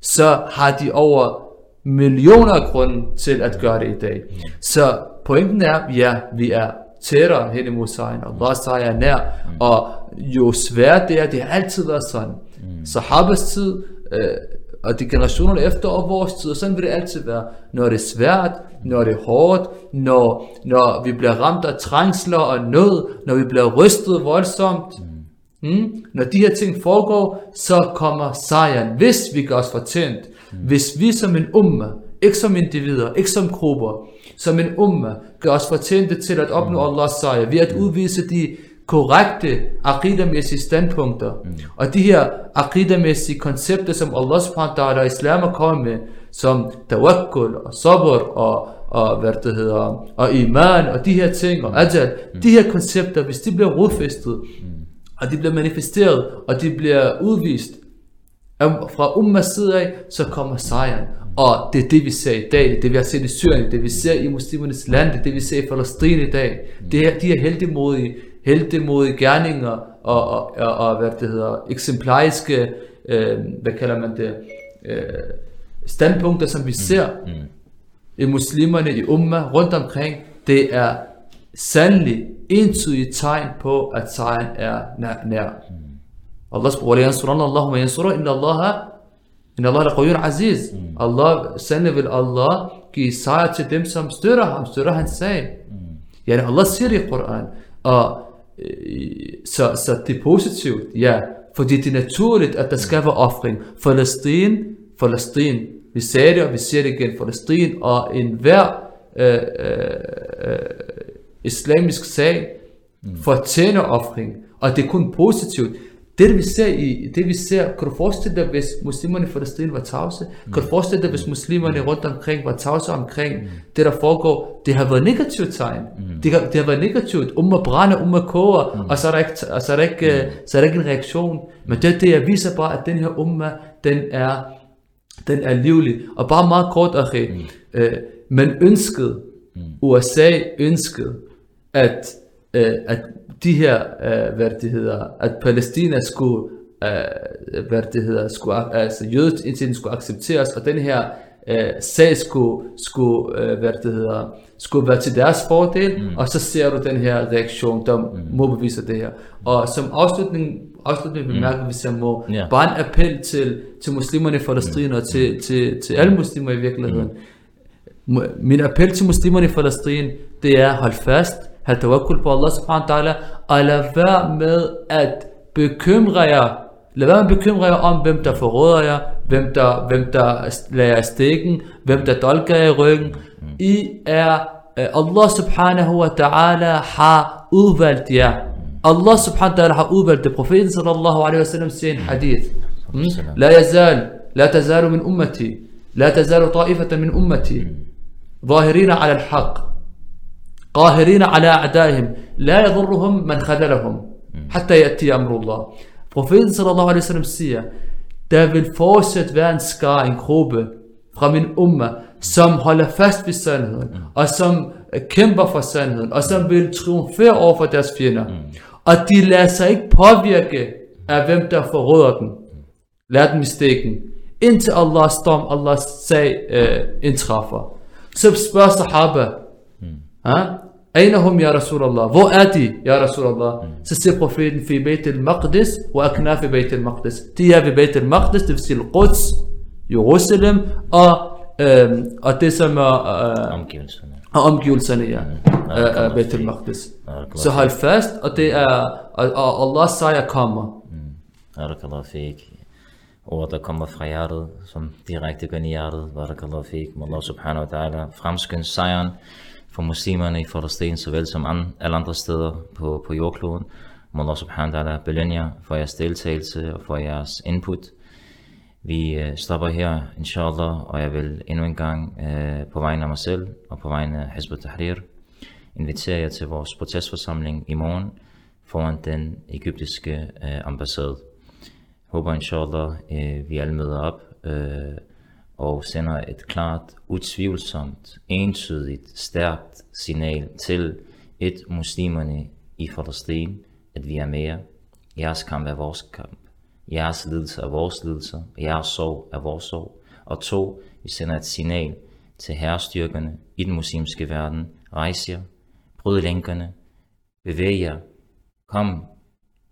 så har de over millioner af grunde til at gøre det i dag. Så pointen er, ja, vi er tættere hen imod sejren, og Allahs sejr er nær, og jo sværere det er, det har altid været sådan. Så Habas tid, øh, og de generationer efter og vores tid, og sådan vil det altid være. Når det er svært, når det er hårdt, når, når vi bliver ramt af trængsler og nød, når vi bliver rystet voldsomt, Mm? Når de her ting foregår, så kommer sejren, hvis vi gør os fortjent. Mm. Hvis vi som en umma, ikke som individer, ikke som grupper, som en umma, gør os fortjente til at opnå mm. Allahs sejr, ved at udvise de korrekte aqidamæssige standpunkter. Mm. Og de her aqidamæssige koncepter, som Allah subhanahu wa ta'ala og islam er kommet med, som tawakkul og sabr og, og hvad det hedder, og iman og de her ting og ajal, mm. de her koncepter, hvis de bliver rodfæstet, mm og de bliver manifesteret, og de bliver udvist fra Ummas side af, så kommer sejren. Og det er det, vi ser i dag, det vi har set i Syrien, det vi ser i muslimernes land, det vi ser i Palæstina i dag. Det er, de er heldemodige, heldemodige gerninger og, og, og, og hvad det hedder, eksemplariske, øh, hvad kalder man det, øh, standpunkter, som vi mm, ser mm. I muslimerne, i umma, rundt omkring, det er sandelig entydige tegn på, at sejren er nær. nær. Mm. Allah spurgte, hvordan surran Allah, men surran inna Allah, inna Allah er qawiyun aziz. Mm. Allah, sandelig vil Allah give sejr til dem, som støtter ham, støtter hans sag. Mm. Yani Allah siger i Koran, og så, så det er positivt, ja, fordi det er naturligt, at der skal være offring. Palæstin, Palæstin, vi sagde det, og vi siger det igen, Palæstin og enhver øh, øh, øh, islamisk sag fortjener offring, og det er kun positivt. Det vi ser i, det vi ser, kan du forestille dig, hvis muslimerne i Palæstina var tavse? Kan du forestille dig, hvis muslimerne rundt omkring var tavse omkring det, der foregår? Det har været negativt tegn. Det, har, det har været negativt. Umma brænder, umma koger, og så er der ikke, og så er der ikke, øh, så er der ikke en reaktion. Men det, det viser bare, at den her umma, den er, den er livlig. Og bare meget kort, Akhi, øh, man ønskede, USA ønskede, at, øh, at de her, øh, hedder, at Palæstina skulle, øh, hedder, skulle, altså jødeindsiden skulle accepteres, og den her øh, sag skulle, skulle, øh, hedder, skulle være til deres fordel, mm. og så ser du den her reaktion, der mm. modbeviser det her. Og som afslutning, afslutning bemærker, hvis jeg må, Ja. bare en appel til, til muslimerne i Palæstina, og til, til, til alle muslimer i virkeligheden. Mu- Min appel til muslimerne i Palæstina, det er, hold fast, have tawakkul på Allah subhanahu wa ta'ala, og lad være med at bekymre jer, lad være med at bekymre jer om, hvem der forråder jer, hvem der, hvem der lader jer stikken, hvem der dolker jer i ryggen. I er, øh, Allah subhanahu wa ta'ala har udvalgt jer. Allah subhanahu wa ta'ala har udvalgt det. Profeten sallallahu alaihi wasallam siger i en hadith. Hmm? لا يزال لا تزال من أمتي لا تزال طائفة من أمتي ظاهرين على الحق قاهرين على أعدائهم لا يضرهم من خذلهم حتى يأتي أمر الله Profeten sallallahu alaihi wasallam siger, der vil fortsat være en skar, en gruppe fra min umma, som holder fast ved sandheden, og som øh, kæmper for sandheden, og som vil triumfere over for deres fjender. Og de lader sig ikke påvirke af hvem der forråder dem. Lad dem i stikken. Indtil Allahs dom, Allahs sag øh, indtræffer. Så spørger sahaba, ها؟ أين هم يا رسول الله؟ فؤاتي يا رسول الله؟ سسيقوا في, في بيت المقدس وأكناف بيت المقدس تيا في بيت المقدس تفسي القدس يغسلم أ أتسم كيول السنية بيت المقدس سهل فاست أتي الله سايا كاما بارك الله فيك Orde kommer fra hjertet, som direkte går i hjertet. Barakallahu fik. Må Allah subhanahu wa ta'ala fremskynde sejren. For muslimerne i Falastin, såvel som an, alle andre steder på, på jordkloden. Må Allah subhanahu wa ta'ala belønne jer for jeres deltagelse og for jeres input. Vi øh, stopper her, inshallah, og jeg vil endnu en gang øh, på vegne af mig selv og på vegne af Hizb tahrir invitere jer til vores protestforsamling i morgen foran den egyptiske øh, ambassade. Håber inshallah, øh, vi alle møder op øh, og sender et klart, utvivlsomt, entydigt, stærkt signal til et muslimerne i Palæstina, at vi er mere. Jeres kamp er vores kamp. Jeres lidelse er vores lidelse, og jeres sorg er vores sorg. Og to, vi sender et signal til herrestyrkerne i den muslimske verden. Rejs jer, bryd lænkerne, bevæg jer, kom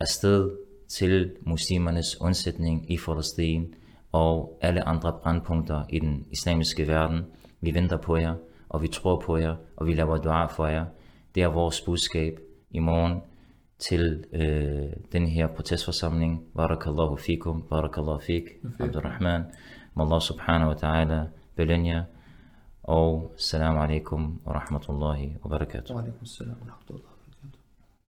afsted til muslimernes undsætning i Palæstina og alle andre brandpunkter i den islamiske verden. Vi venter på jer, og vi tror på jer, og vi laver dua for jer. Det er vores budskab i morgen til øh, den her protestforsamling. Barakallahu fikum, barakallahu fik, Abdurrahman. Må Allah subhanahu wa ta'ala belønne jer. Og salam alaikum wa rahmatullahi wa barakatuh. Wa alaikum salam wa rahmatullah.